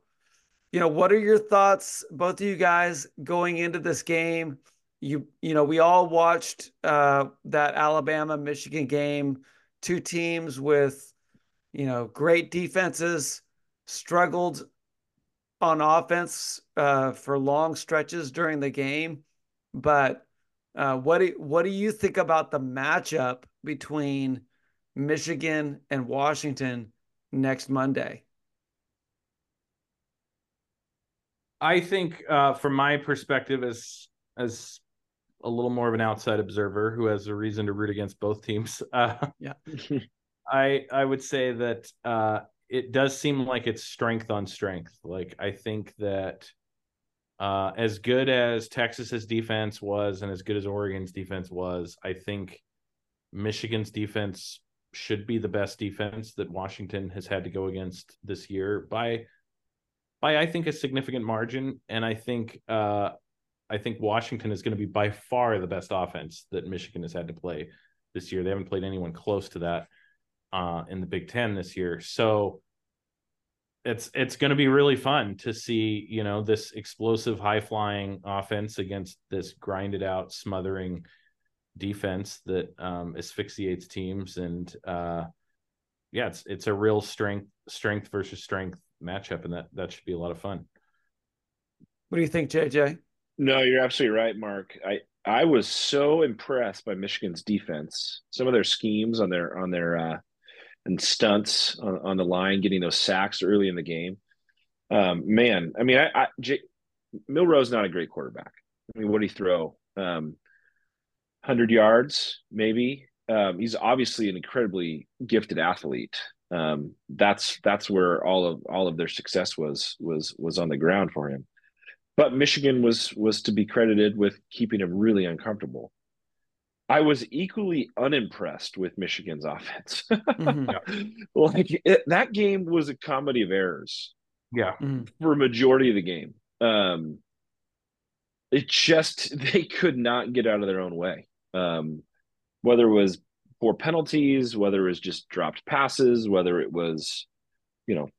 you know, what are your thoughts, both of you guys, going into this game? You, you know, we all watched uh, that Alabama Michigan game. Two teams with, you know, great defenses struggled on offense uh, for long stretches during the game, but uh, what do what do you think about the matchup between Michigan and Washington next Monday? I think, uh, from my perspective, as as a little more of an outside observer who has a reason to root against both teams, uh, yeah, [LAUGHS] I I would say that uh, it does seem like it's strength on strength. Like I think that uh, as good as Texas's defense was, and as good as Oregon's defense was, I think Michigan's defense should be the best defense that Washington has had to go against this year by by I think a significant margin. And I think uh, I think Washington is going to be by far the best offense that Michigan has had to play this year. They haven't played anyone close to that uh, in the Big Ten this year. So it's it's going to be really fun to see you know this explosive high flying offense against this grinded out smothering defense that um, asphyxiates teams. And uh, yeah it's it's a real strength strength versus strength matchup and that that should be a lot of fun. What do you think jj no you're absolutely right mark. I i was so impressed by michigan's defense. Some of their schemes on their on their uh and stunts on, on, the line, getting those sacks early in the game. Um, man, I mean, I, I J, Milroe's not a great quarterback. I mean, what did he throw? Um, hundred yards, maybe. Um, he's obviously an incredibly gifted athlete. Um, that's that's where all of all of their success was was was on the ground for him. But Michigan was was to be credited with keeping him really uncomfortable. I was equally unimpressed with Michigan's offense. [LAUGHS] mm-hmm. like it, that game was a comedy of errors. Yeah, mm-hmm. for a majority of the game. Um, it just [LAUGHS] they could not get out of their own way. Um, whether it was poor penalties, whether it was just dropped passes, whether it was, you know,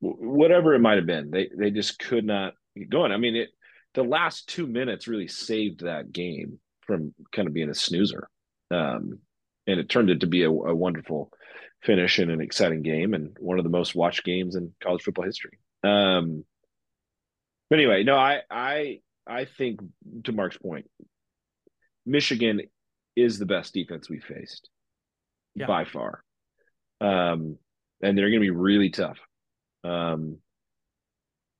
whatever it might have been, they they just could not get going. I mean, it the last two minutes really saved that game from kind of being a snoozer. Um, and it turned it to be a, a, wonderful finish and an exciting game and one of the most watched games in college football history. Um, but anyway, no, I I I think to Mark's point, Michigan is the best defense we faced yeah. by far. Um, and they're going to be really tough. Um,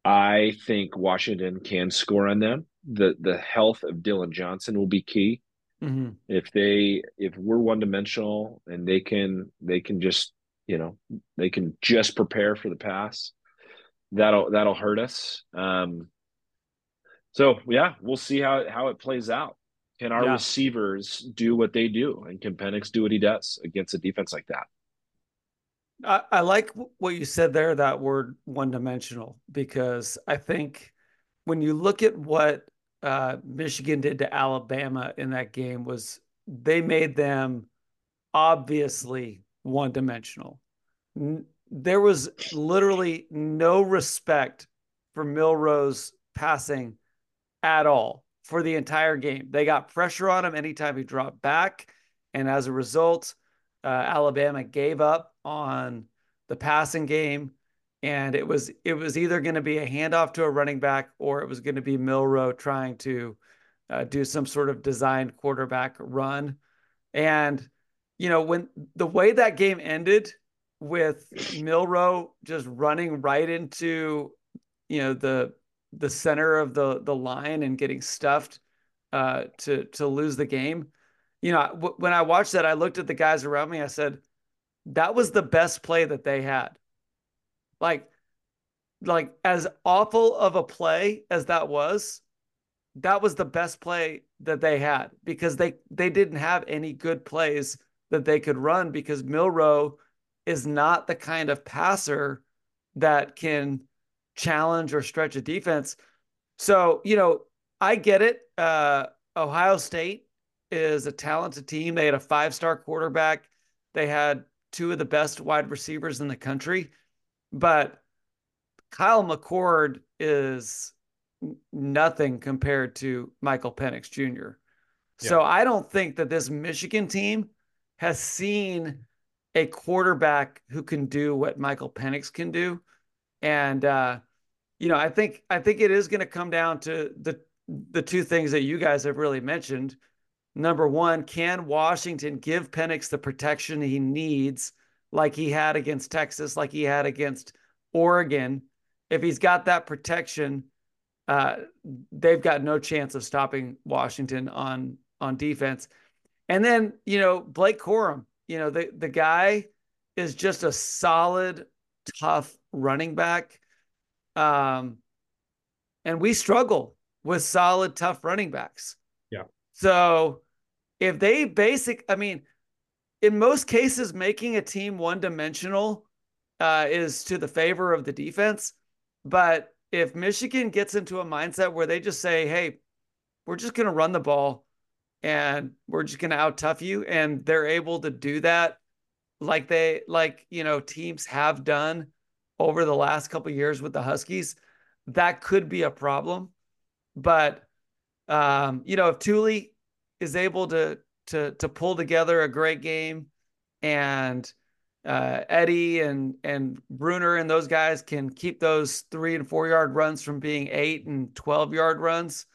I think Washington can score on them the the health of Dillon Johnson will be key. Mm-hmm. If they if we're one dimensional and they can they can just you know they can just prepare for the pass, that'll that'll hurt us. Um, so yeah, we'll see how how it plays out. Can our yeah. receivers do what they do, and can Penix do what he does against a defense like that? I, I like what you said there. That word one dimensional because I think when you look at what uh, Michigan did to Alabama in that game was they made them obviously one dimensional. There was literally no respect for Milroe's passing at all for the entire game. They got pressure on him anytime he dropped back. And as a result, uh, Alabama gave up on the passing game and it was it was either going to be a handoff to a running back or it was going to be Milroe trying to uh, do some sort of designed quarterback run. And you know when the way that game ended with Milroe just running right into you know the the center of the the line and getting stuffed uh, to to lose the game. You know, w- when I watched that, I looked at the guys around me. I said, "That was the best play that they had." Like, like as awful of a play as that was, that was the best play that they had because they they didn't have any good plays that they could run because Milroe is not the kind of passer that can challenge or stretch a defense. So, you know, I get it. Uh, Ohio State is a talented team. They had a five star quarterback, they had two of the best wide receivers in the country. But Kyle McCord is nothing compared to Michael Penix Jr. So I don't think that this Michigan team has seen a quarterback who can do what Michael Penix can do. And uh, you know, I think I think it is going to come down to the the two things that you guys have really mentioned. Number one, can Washington give Penix the protection he needs, like he had against Texas, like he had against Oregon? If he's got that protection, uh, they've got no chance of stopping Washington on on defense. And then, you know, Blake Corum, you know, the, the guy is just a solid, tough running back. Um, and we struggle with solid, tough running backs. Yeah. So if they basic, I mean, in most cases, making a team one dimensional uh, is to the favor of the defense. But if Michigan gets into a mindset where they just say, hey, we're just going to run the ball and we're just going to out tough you and they're able to do that like they like you know teams have done over the last couple years with the huskies that could be a problem but um you know if Tuli is able to to to pull together a great game and uh, Eddie and and Bruener and those guys can keep those three and four yard runs from being eight and twelve yard runs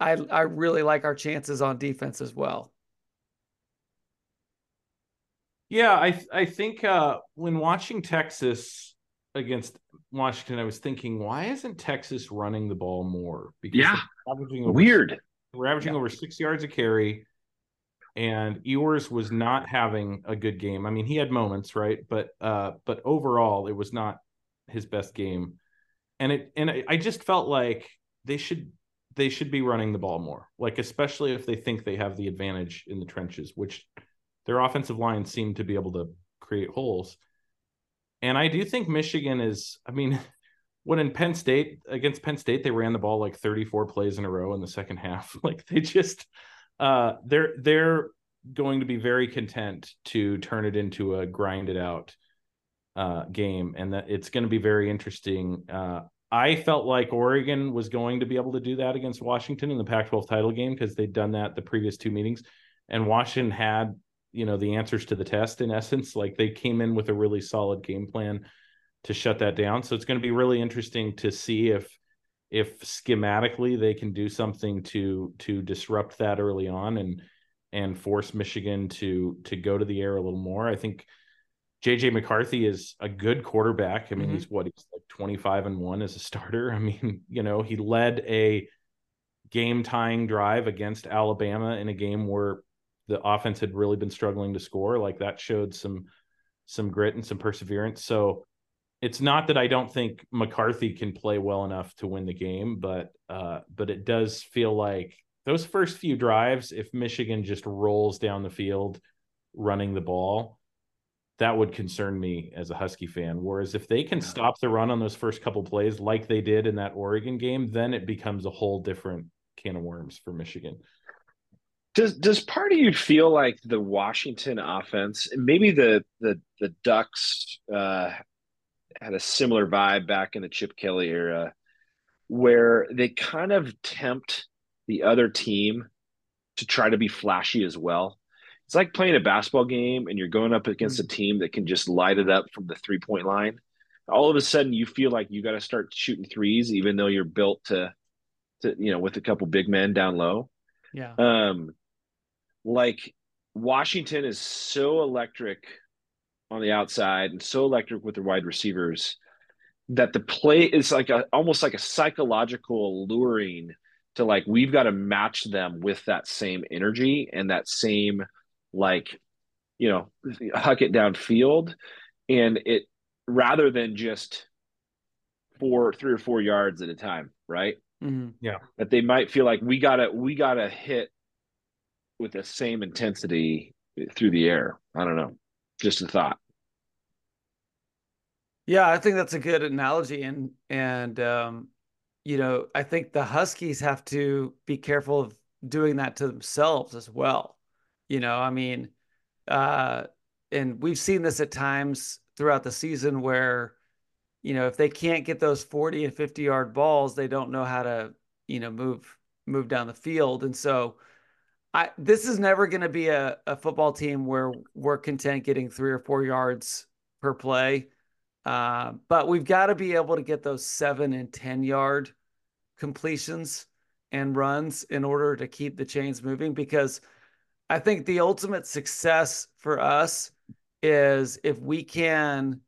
I, I, really like our chances on defense as well. Yeah, I I think uh, when watching Texas against Washington, I was thinking, why isn't Texas running the ball more? Because yeah, averaging over, weird. We're averaging yeah. over six yards a carry, and Ewers was not having a good game. I mean, he had moments, right? But uh, but overall, it was not his best game, and it and I just felt like they should they should be running the ball more, like especially if they think they have the advantage in the trenches, which their offensive line seemed to be able to create holes. And I do think Michigan is, I mean, [LAUGHS] when in Penn State against Penn State, they ran the ball like 34 plays in a row in the second half. [LAUGHS] Like they just uh they're they're going to be very content to turn it into a grind it out uh game and that it's going to be very interesting uh I felt like Oregon was going to be able to do that against Washington in the Pac 12 title game because they'd done that the previous two meetings. And Washington had, you know, the answers to the test in [LAUGHS] essence. Like they came in with a really solid game plan to shut that down. So it's going to be really interesting to see if if schematically they can do something to to disrupt that early on and and force Michigan to to go to the air a little more. I think JJ McCarthy is a good quarterback. I mean, mm-hmm. he's what he's like 25 and 1 as a starter. [LAUGHS] I mean, you know, he led a game tying drive against Alabama in a game where the offense had really been struggling to score. Like that showed some some grit and some perseverance. So it's not that I don't think McCarthy can play well enough to win the game, but uh but it does feel like those first few drives if Michigan just rolls down the field running the ball, that would concern me as a Husky fan. Whereas if they can yeah. stop the run on those first couple plays like they did in that Oregon game, then it becomes a whole different can of worms for Michigan. Does does part of you feel like the Washington offense, maybe the the the Ducks uh, had a similar vibe back in the Chip Kelly era, where they kind of tempt the other team to try to be flashy as well it's like playing a basketball game and you're going up against a mm. team that can just light it up from the three point line. All of a sudden, you feel like you got to start shooting threes, even though you're built to, to you know, with a couple big men down low. Yeah. Um, like Washington is so electric on the outside and so electric with their wide receivers that the play is like a almost like a psychological luring to like we've got to match them with that same energy and that same like you know huck it downfield. And it rather than just four three or four yards at a time right? Mm-hmm. yeah. That they might feel like we gotta we gotta hit with the same intensity through the air. I don't know. Just a thought Yeah, I think that's a good analogy, and and um, you know, I think the Huskies have to be careful of doing that to themselves as well. You know, I mean, uh, and we've seen this at times throughout the season where, you know, if they can't get those 40 and 50 yard balls, they don't know how to, you know, move move down the field. And so I this is never going to be a, a football team where we're content getting three or four yards per play. Uh, but we've got to be able to get those seven and 10 yard completions and runs in order to keep the chains moving because I think the ultimate success for us is if we can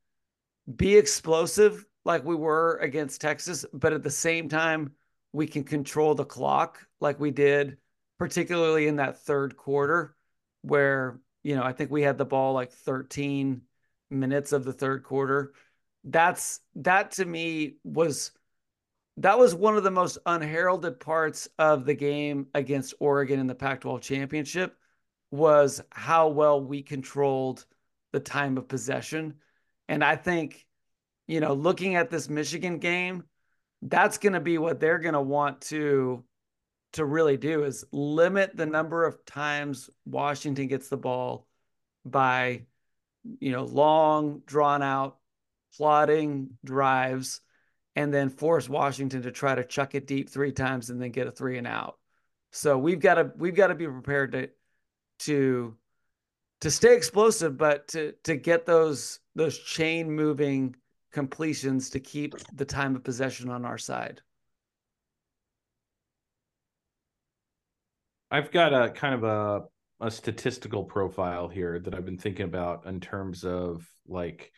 be explosive like we were against Texas, but at the same time, we can control the clock like we did, particularly in that third quarter, where, you know, I think we had the ball like 13 minutes of the third quarter. That's that to me was that was one of the most unheralded parts of the game against Oregon in the Pac 12 championship was how well we controlled the time of possession. And I think, you know, looking at this Michigan game, that's going to be what they're going to want to to really do is limit the number of times Washington gets the ball by you know long drawn out plotting drives and then force Washington to try to chuck it deep three times and then get a three and out. So we've got to we've got to be prepared to to to stay explosive, but to to get those those chain moving completions to keep the time of possession on our side. I've got a kind of a a statistical profile here that I've been thinking about in terms of like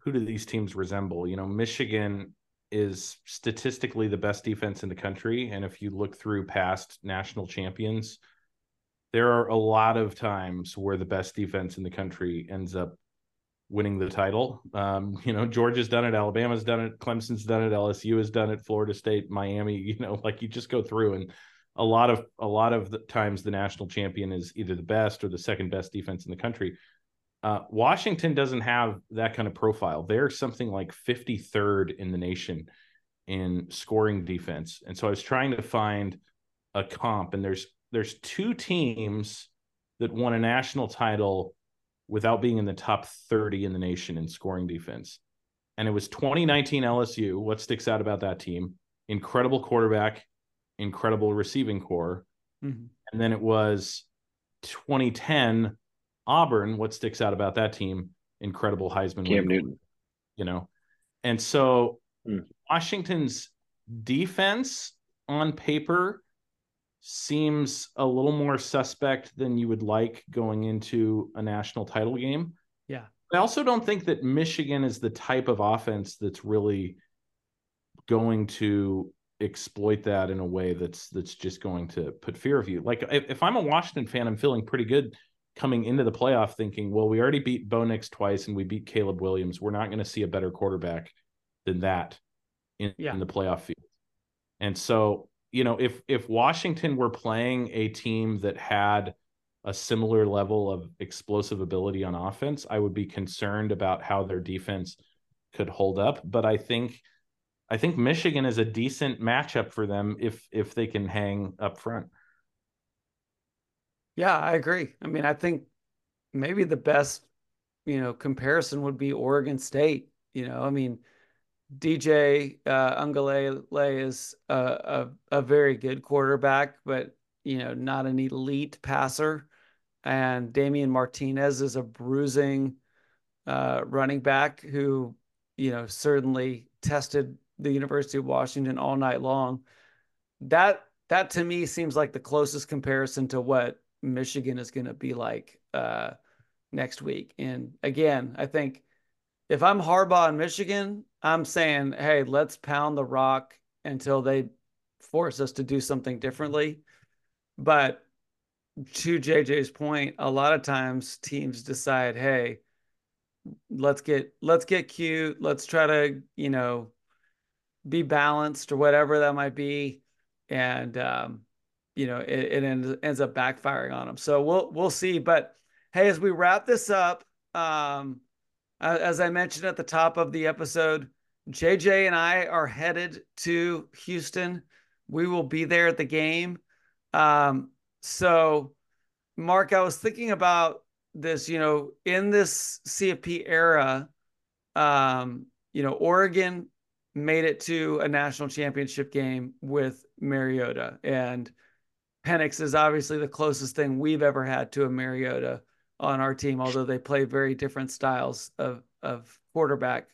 who do these teams resemble? You know, Michigan is statistically the best defense in the country. And if you look through past national champions, there are a lot of times where the best defense in the country ends up winning the title. Um, [LAUGHS] you know, Georgia's done it, Alabama's done it, Clemson's done it, LSU has done it, Florida State, Miami, [LAUGHS] you know, like you just go through and a lot of a lot of the times the national champion is either the best or the second best defense in the country. Uh, Washington doesn't have that kind of profile. They're something like 53rd in the nation in scoring defense. And so I was trying to find a comp, and there's there's two teams that won a national title without being in the top 30 in the nation in scoring defense. And it was 2019 LSU. What sticks out about that team? Incredible quarterback, incredible receiving corps. Mm-hmm. And then it was 2010 Auburn, what sticks out about that team? Incredible Heisman. Cam Newton. You know, and so mm. Washington's defense on paper seems a little more suspect than you would like going into a national title game. Yeah. I also don't think that Michigan is the type of offense that's really going to exploit that in a way that's that's just going to put fear of you. Like if, if I'm a Washington fan, I'm feeling pretty good coming into the playoff thinking, well, we already beat Bo Nix twice and we beat Caleb Williams. We're not going to see a better quarterback than that in, yeah. in the playoff field. And so, you know, if if Washington were playing a team that had a similar level of explosive ability on offense, I would be concerned about how their defense could hold up. But I think I think Michigan is a decent matchup for them if if they can hang up front. Yeah, I agree. I mean, I think maybe the best, you know, comparison would be Oregon State. You know, I mean, DJ uh, Uiagalelei is a, a, a very good quarterback, but you know, not an elite passer. And Damien Martinez is a bruising uh, running back who, you know, certainly tested the University of Washington all night long. That that to me seems like the closest comparison to what Michigan is going to be like uh, next week. And again, I think if I'm Harbaugh in Michigan, I'm saying, hey, let's pound the rock until they force us to do something differently. But to JJ's point, a lot of times teams decide, hey, let's get let's get cute, let's try to, you know, be balanced or whatever that might be. And um, you know, it, it ends, ends up backfiring on them. So we'll we'll see. But hey, as we wrap this up, um, as I mentioned at the top of the episode, JJ and I are headed to Houston. We will be there at the game. Um, so, Mark, I was thinking about this, you know, in this CFP era, um, you know, Oregon made it to a national championship game with Mariota, and Penix is obviously the closest thing we've ever had to a Mariota on our team, although they play very different styles of of quarterback.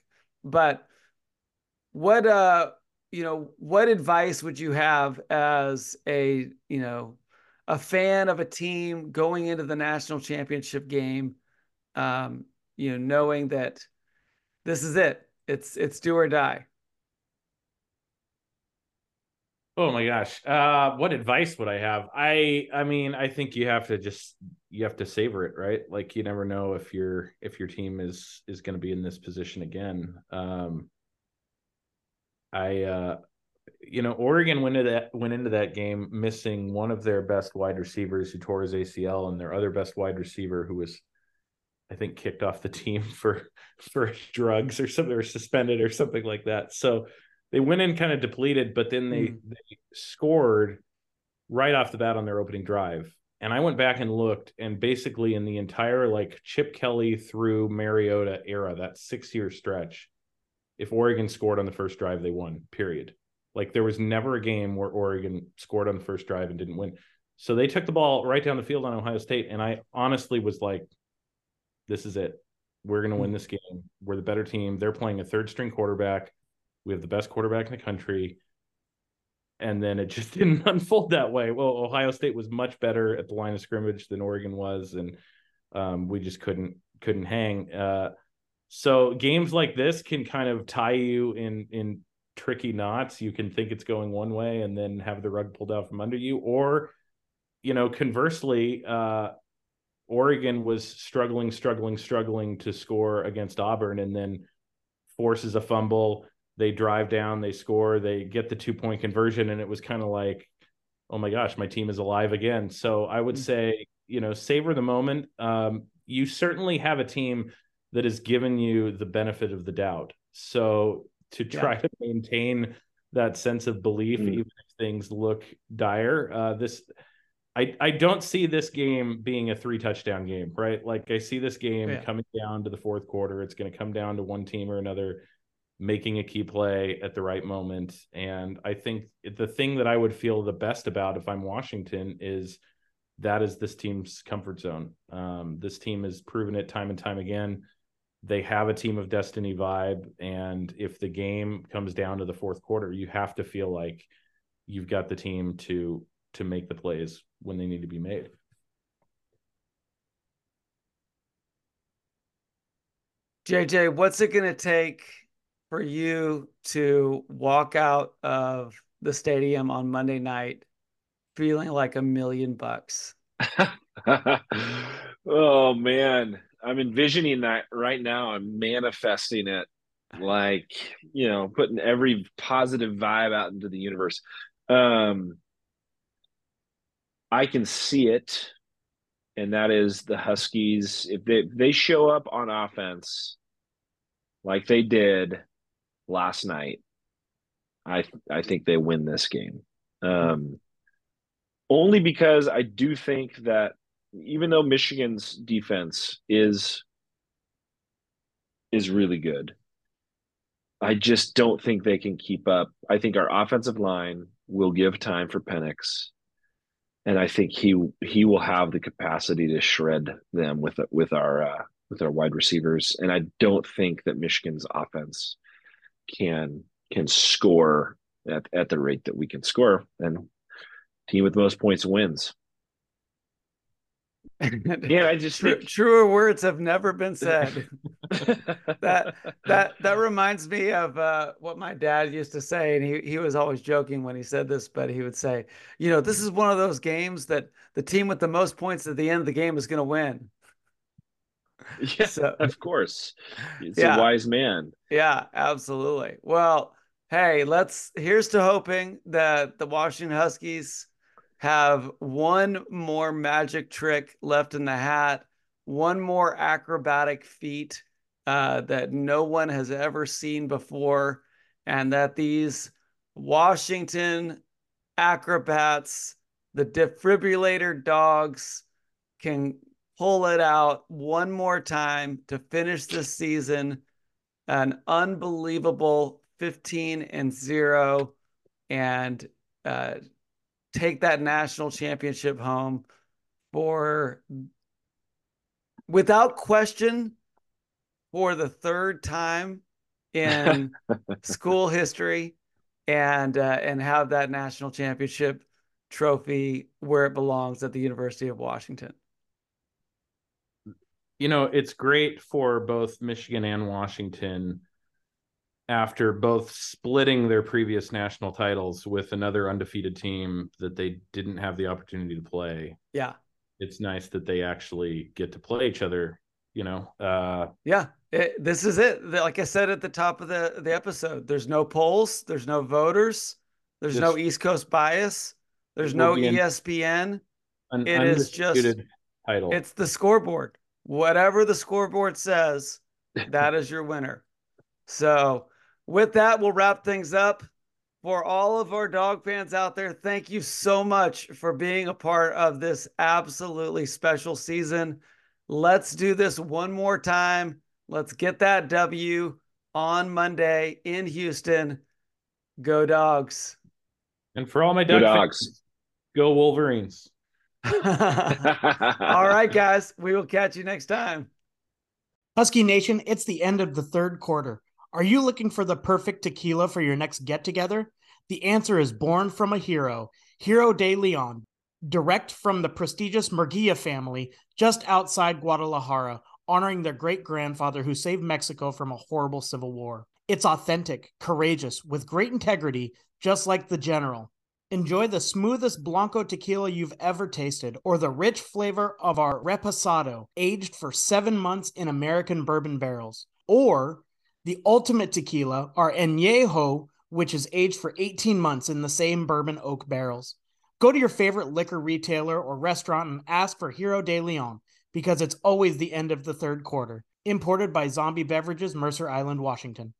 But what uh you know what advice would you have as a you know a fan of a team going into the national championship game um you know knowing that this is it. It's it's do or die oh my gosh. Uh what advice would i have? I i mean i think you have to just you have to savor it right? Like you never know if your if your team is is going to be in this position again. Um I, uh, you know, Oregon went into that went into that game missing one of their best wide receivers who tore his ACL, and their other best wide receiver who was, I think, kicked off the team [LAUGHS] for for drugs or something, or suspended or something like that. So they went in kind of depleted, but then they mm. they scored right off the bat on their opening drive. And I went back and looked, and basically in the entire like Chip Kelly through Mariota era, that six year stretch, if Oregon scored on the first drive, they won, period. Like there was never a game where Oregon scored on the first drive and didn't win. So they took the ball right down the field on Ohio State. And I honestly was like, this is it. We're going to win this game. We're the better team. They're playing a third string quarterback. We have the best quarterback in the country. And then it just [LAUGHS] didn't unfold that way. Well, Ohio State was much better at the line of scrimmage than Oregon was. And um, we just couldn't couldn't hang. Uh, so games like this can kind of tie you in in tricky knots. You can think it's going one way and then have the rug pulled out from under you, or you know, conversely, uh, Oregon was struggling, struggling, struggling to score against Auburn, and then forces a fumble. They drive down, they score, they get the two point conversion, and it was kind of like, oh my gosh, my team is alive again. So I would mm. say, you know, savor the moment. Um, you certainly have a team that has given you the benefit of the doubt. So to try yeah. [LAUGHS] to maintain that sense of belief, mm. even if things look dire, uh, this I I don't see this game being a three touchdown game, right? Like I see this game yeah. coming down to the fourth quarter. It's going to come down to one team or another making a key play at the right moment. And I think the thing that I would feel the best about if I'm Washington is that is this team's comfort zone. Um, this team has proven it time and time again they have a team of destiny vibe and if the game comes down to the fourth quarter you have to feel like you've got the team to to make the plays when they need to be made jj what's it going to take for you to walk out of the stadium on monday night feeling like a million bucks [LAUGHS] oh man I'm envisioning that right now. I'm manifesting it like, you know, putting every positive vibe out into the universe. Um I can see it and that is the Huskies if they if they show up on offense like they did last night, I I think they win this game. Um only because I do think that even though Michigan's defense is is really good, I just don't think they can keep up. I think our offensive line will give time for Penix, and I think he he will have the capacity to shred them with with our uh, with our wide receivers. And I don't think that Michigan's offense can can score at, at the rate that we can score. And team with most points wins. [LAUGHS] yeah, I just True, truer words have never been said. [LAUGHS] that that that reminds me of uh, what my dad used to say, and he he was always joking when he said this, but he would say, you know, this is one of those games that the team with the most points at the end of the game is going to win. [LAUGHS] Yeah, so, of course. It's yeah. a wise man. Yeah, absolutely. Well, hey, let's here's to hoping that the Washington Huskies have one more magic trick left in the hat, one more acrobatic feat uh, that no one has ever seen before, and that these Washington acrobats, the defibrillator Dawgs, can pull it out one more time to finish this season an unbelievable 15 and 0 and uh, take that national championship home for without question for the third time in [LAUGHS] school history and uh, and have that national championship trophy where it belongs at the University of Washington. You know, it's great for both Michigan and Washington after both splitting their previous national titles with another undefeated team that they didn't have the opportunity to play. Yeah. It's nice that they actually get to play each other, you know. Uh yeah. It, this is it. Like I said at the top of the the episode, there's no polls, there's no voters, there's no East Coast bias, there's no ESPN. An it is just title. It's the scoreboard. Whatever the scoreboard says, that is your winner. So with that, we'll wrap things up. For all of our Dawg fans out there, thank you so much for being a part of this absolutely special season. Let's do this one more time. Let's get that W on Monday in Houston. Go Dawgs. And for all my dog dogs, fans, go Wolverines. [LAUGHS] all right, guys. We will catch you next time. Husky Nation, it's the end of the third quarter. Are you looking for the perfect tequila for your next get together? The answer is born from a hero, Hero de Leon, direct from the prestigious Murguia family just outside Guadalajara, honoring their great grandfather who saved Mexico from a horrible civil war. It's authentic, courageous, with great integrity, just like the general. Enjoy the smoothest Blanco tequila you've ever tasted, or the rich flavor of our Reposado, aged for seven months in American bourbon barrels. Or the ultimate tequila, our Añejo, which is aged for 18 months in the same bourbon oak barrels. Go to your favorite liquor retailer or restaurant and ask for Hero de Leon because it's always the end of the third quarter. Imported by Zombie Beverages, Mercer Island, Washington.